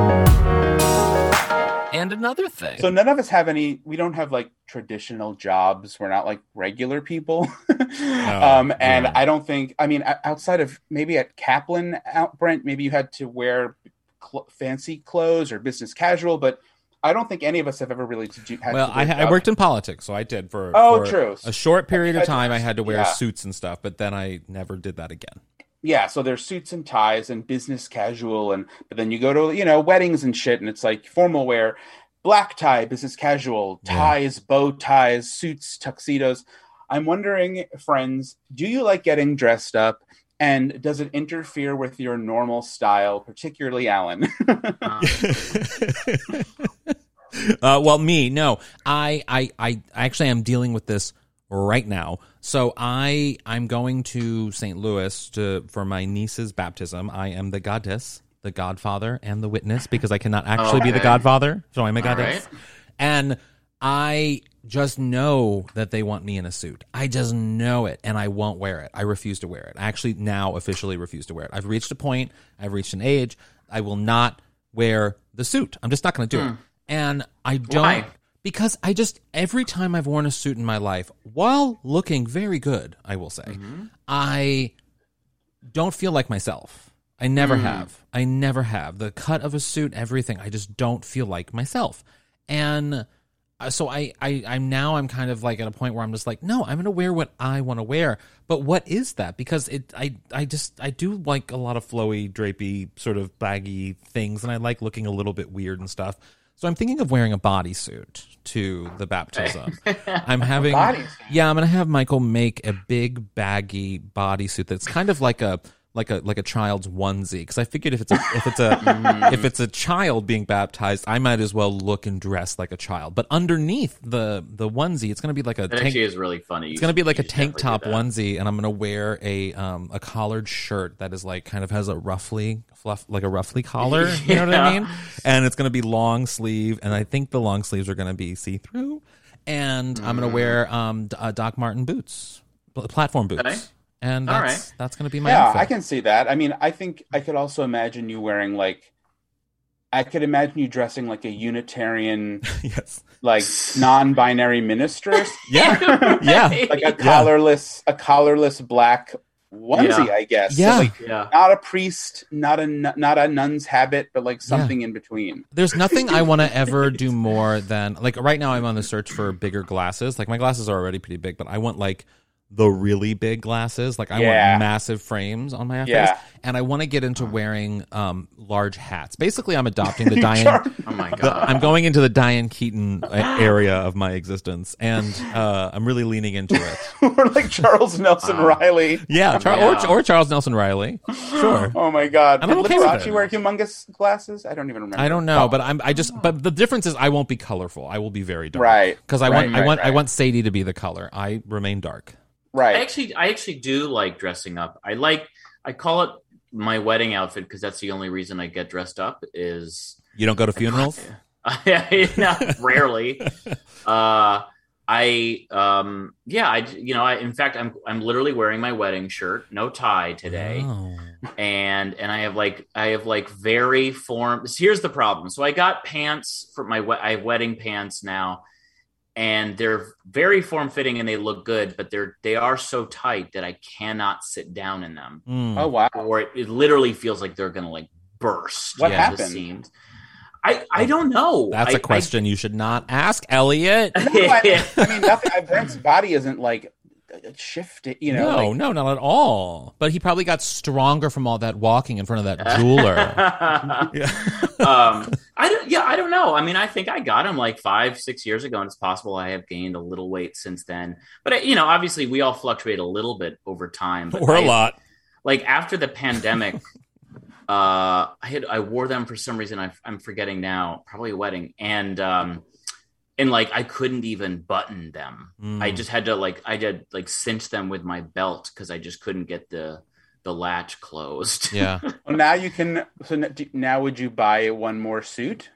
And another thing. So none of us have any. We don't have like traditional jobs. We're not like regular people. um, and yeah. I don't think. I mean, outside of maybe at Kaplan, out Brent, maybe you had to wear cl- fancy clothes or business casual, but I don't think any of us have ever really to do. Had well, to I, I worked in politics, so I did for, Oh, for true. a short period of time. I had to wear Yeah. suits and stuff, but then I never did that again. Yeah so there's suits and ties and business casual and but then you go to you know weddings and shit and it's like formal wear black tie business casual Yeah. ties bow ties suits tuxedos i'm wondering friends do you like getting dressed up and does it interfere with your normal style particularly alan uh, well, me, no. I, I, I actually am dealing with this right now. So I, I'm going to St. Louis to for my niece's baptism. I am the goddess, the godfather, and the witness because I cannot actually be the godfather, so I'm a goddess. right. And I just know that they want me in a suit. I just know it, and I won't wear it. I refuse to wear it. I actually now officially refuse to wear it. I've reached a point. I've reached an age. I will not wear the suit. I'm just not going to do it. Hmm. And I don't Why? Because I just every time I've worn a suit in my life, while looking very good, I will say, I don't feel like myself. I never have. I never have. The cut of a suit, everything. I just don't feel like myself. And uh, so I, I, I'm now I'm kind of like at a point where I'm just like, no, I'm gonna wear what I want to wear. But what is that? Because it, I, I just, I do like a lot of flowy, drapey, sort of baggy things, and I like looking a little bit weird and stuff. So I'm thinking of wearing a bodysuit to the baptism. I'm having, yeah, I'm gonna have Michael make a big baggy bodysuit that's kind of like a like a like a child's onesie because I figured if it's a if it's a if it's a child being baptized, I might as well look and dress like a child. But underneath the the onesie, it's gonna be like a That tank. actually is really funny. It's gonna be like a tank top onesie, and I'm gonna wear a um a collared shirt that is like kind of has a roughly fluff like a roughly collar. You know what I mean? And it's gonna be long sleeve, and I think the long sleeves are gonna be see through. And I'm gonna wear um D- uh, Doc Martin boots, platform boots, Okay. and that's right. that's gonna be my yeah outfit. i can see that i mean i think i could also imagine you wearing like i could imagine you dressing like a unitarian yes. like non-binary minister Yeah. yeah. like a collarless a collarless black onesie Yeah. i guess So, Yeah. like Yeah. not a priest not a not a nun's habit but like something in between There's nothing I want to ever do more than like right now I'm on the search for bigger glasses. Like my glasses are already pretty big, but I want like the really big glasses. Like I Yeah. want massive frames on my Yeah. face, and I want to get into wearing um, large hats. Basically, I'm adopting the Diane. Oh my the- god. I'm going into the Diane Keaton uh, area of my existence, and uh, I'm really leaning into it. We're like Charles Nelson Reilly. Yeah, Char- Yeah. Or, or Charles Nelson Reilly. Sure. Oh my god! I'm Did okay Liberace wear humongous glasses? I don't even remember. I don't know, but I'm I just but the difference is I won't be colorful. I will be very dark. Right. Because I Right, want I right, want I want Sadie to be the color. I remain dark. I actually I actually do like dressing up. I like I call it my wedding outfit because that's the only reason I get dressed up is You don't go to funerals? no, rarely. Uh, I um yeah I you know I in fact I'm I'm literally wearing my wedding shirt no tie today Oh. and and I have like I have like very form. Here's the problem. So I got pants for my we- I have wedding pants now, and they're very form fitting and they look good, but they're they are so tight that I cannot sit down in them, Mm. Oh wow! or it, it literally feels like they're gonna like burst. What at the happened? seams. I I don't know. That's a a question you should not ask, Elliot. No, I, I mean, nothing. Brent's body isn't like shifted. You know, no, like- no, not at all. But he probably got stronger from all that walking in front of that jeweler. um, I don't. Yeah, I don't know. I mean, I think I got him like five, six years ago, and it's possible I have gained a little weight since then. But I- you know, obviously, we all fluctuate a little bit over time. But or a I- lot. Like after the pandemic, uh, I had I wore them for some reason. I, I'm forgetting now. Probably a wedding, and um, and like I couldn't even button them. Mm. I just had to like I did like cinch them with my belt because I just couldn't get the the latch closed. Yeah. Well, now you can. So now, would you buy one more suit?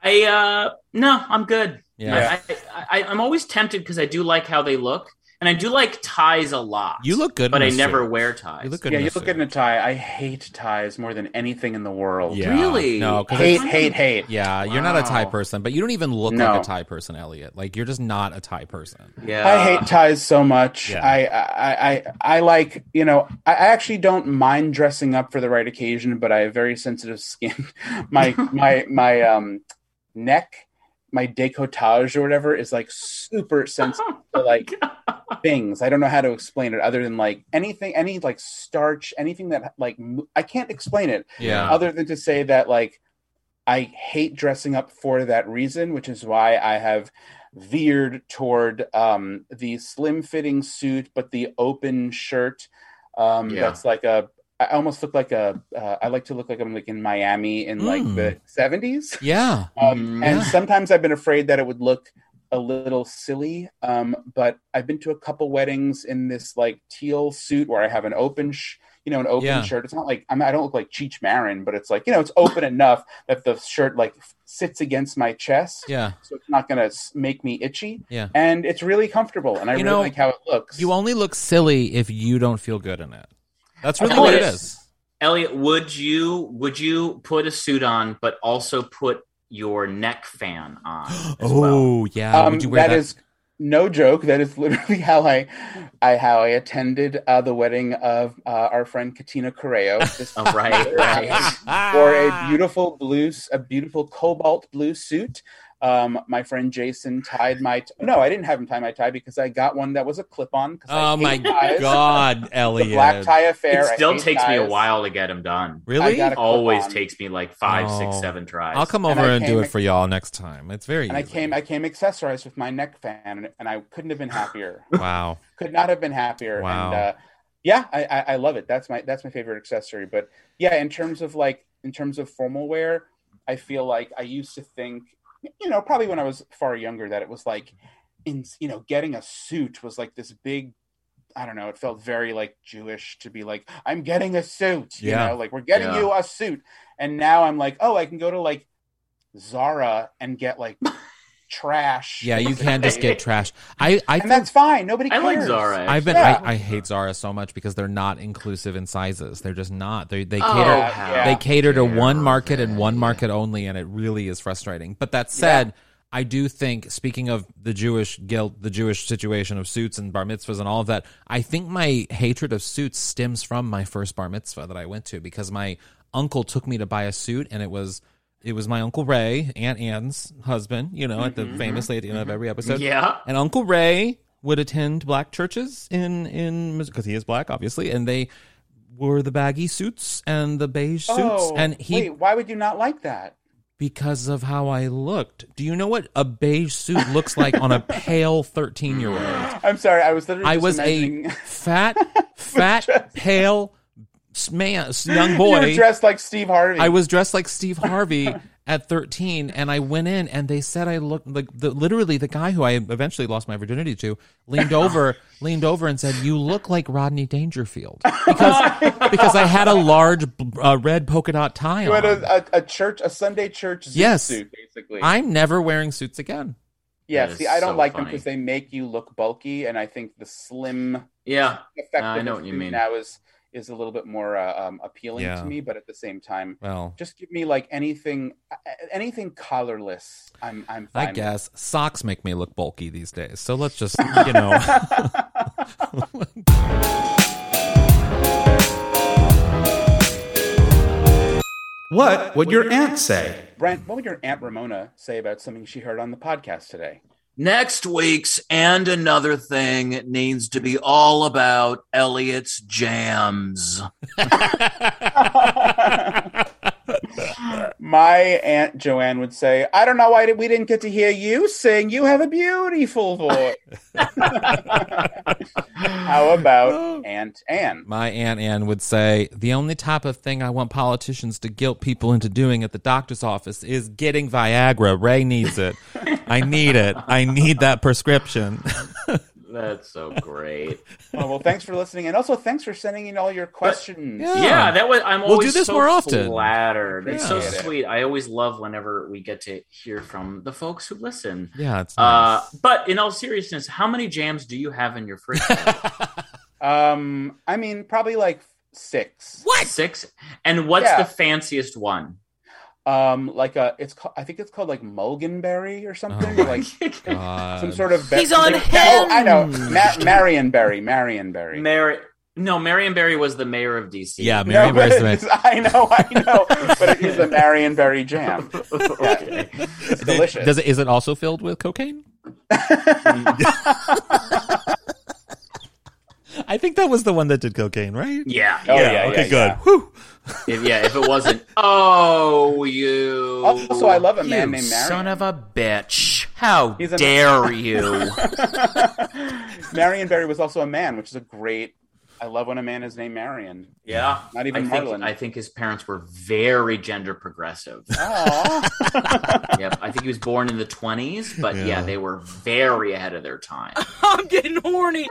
I uh no, I'm good. Yeah. I, I, I I'm always tempted because I do like how they look, and I do like ties a lot. You look good but in I a never suit. wear ties. You look good yeah, in you a look suit. good in a tie. I hate ties more than anything in the world. Yeah. Really? No, 'cause Hate, it's- hate, hate. Yeah, you're not a tie person, but you don't even look No. like a tie person, Elliot. Like you're just not a tie person. Yeah, I hate ties so much. Yeah. I, I, I, I like, you know, I I actually don't mind dressing up for the right occasion, but I have very sensitive skin. my, my, my, um, neck, my decolletage or whatever is like super sensitive to like things. I don't know how to explain it other than like anything, any like starch, anything that like, I can't explain it Yeah. other than to say that like I hate dressing up for that reason, which is why I have veered toward um, the slim fitting suit, but the open shirt. Um, Yeah. That's like a. I almost look like a. Uh, I like to look like I'm like in Miami in like Mm. the 70s. Yeah. Um, Mhm. and sometimes I've been afraid that it would look a little silly. Um, but I've been to a couple weddings in this like teal suit where I have an open, sh- you know, an open Yeah. shirt. It's not like I'm, I don't look like Cheech Marin, but it's like you know, it's open enough that the shirt like sits against my chest, Yeah. so it's not gonna make me itchy. Yeah. and it's really comfortable, and I You really know, like how it looks. You only look silly if you don't feel good in it. That's really Of what it course. is. Elliot, would you would you put a suit on, but also put your neck fan on? as well? Oh yeah. um, Would you wear that that? is no joke. That is literally how I, I how I attended uh, the wedding of uh, our friend Katina Correo. This Oh, right, right. for a beautiful blue, a beautiful cobalt blue suit. Um, my friend Jason tied my. T- no, I didn't have him tie my tie because I got one that was a clip on. Oh my ties. god, The black tie affair. It still hate takes me a while to get him done. Really? It always clip-on. takes me like five, six, Oh. seven tries. I'll come over I and, do it for y'all next time. It's very And I came, I came accessorized with my neck fan, and, and I couldn't have been happier. Wow. Could not have been happier. Wow. And uh, yeah, I, I, I love it. That's my that's my favorite accessory. But yeah, in terms of like in terms of formal wear, I feel like I used to think, you know, probably when I was far younger, that it was like, in you know, getting a suit was like this big. I don't know. It felt very like Jewish to be like, I'm getting a suit. You Yeah. know, like we're getting Yeah. you a suit. And now I'm like, oh, I can go to like Zara and get like trash. Yeah, you can just get trash. I I and think that's fine. Nobody I cares. like Zara. I've been Yeah. I, I hate Zara so much because they're not inclusive in sizes. They're just not. They they Oh, cater how they cater to dare one market and one market only, and it really is frustrating. But that said, I do think speaking of the Jewish guilt, the Jewish situation of suits and bar mitzvahs and all of that, I think my hatred of suits stems from my first bar mitzvah that I went to because my uncle took me to buy a suit and it was it was my uncle Ray, Aunt Anne's husband, you know, at the mm-hmm, famously at the end of mm-hmm. every episode. Yeah. And Uncle Ray would attend black churches in in because he is black, obviously, and they wore the baggy suits and the beige suits, Oh, and he wait, why would you not like that? because of how I looked. Do you know what a beige suit looks like on a pale thirteen year old? I'm sorry, I was literally I just was imagining a fat, fat, pale man, s- young you boy. were dressed like Steve Harvey. I was dressed like Steve Harvey at 13, and I went in, and they said I looked like the literally the guy who I eventually lost my virginity to leaned over, leaned over, and said, "You look like Rodney Dangerfield," because because I had a large uh, red polka dot tie You on. had a, a, a church, a Sunday church zoot Yes. suit, basically. I'm never wearing suits again. yeah, see, I don't so like them because they make you look bulky, and I think the slim Yeah. effect I of know what you suit mean. now is is a little bit more uh, um, appealing Yeah. to me. But at the same time, Well, just give me like anything, anything collarless. I'm I'm fine. I with. guess socks make me look bulky these days. So let's just you know. What would your aunt say? Brent, what would your aunt Ramona say about something she heard on the podcast today? Next week's and another thing needs to be all about Elliot's jams. My aunt Joanne would say, "I don't know why we didn't get to hear you sing. You have a beautiful voice." How about oh. Aunt Anne? My Aunt Ann would say, the only type of thing I want politicians to guilt people into doing at the doctor's office is getting Viagra. Ray needs it. I need it. I need that prescription. That's so great. Oh, well, thanks for listening, and also thanks for sending in all your questions. Yeah. Yeah, that was. I'm We'll always do this so more often. Flattered. It's so sweet. I always love whenever we get to hear from the folks who listen. yeah, it's Uh, but in all seriousness, how many jams do you have in your fridge? Um, I mean, probably like six. what? Six. And what's Yeah. the fanciest one? Um, like a, it's called, I think it's called like mulganberry or something, Oh, like God. some sort of. He's on Oh, I know, Ma- Marionberry, Marionberry. Mary. No, Marion Barry was the mayor of DC. Yeah, No, Mary Barry's the it's- I know, I know, but it is a marion Marionberry jam. okay. It's delicious. Does it? Is it also filled with cocaine? I think that was the one that did cocaine, right? Yeah. Oh, yeah. yeah, okay, yeah, good. yeah. Whew. If, yeah. If it wasn't, oh, you. Also, I love a man you named Marion. son of a bitch. How He's an- dare you? Marionberry was also a man, which is a great. I love when a man is named Marion. Yeah. Not even I think, Marlon. I think his parents were very gender progressive. Aww. yep. I think he was born in the 20s, but yeah, they were very ahead of their time. I'm getting horny.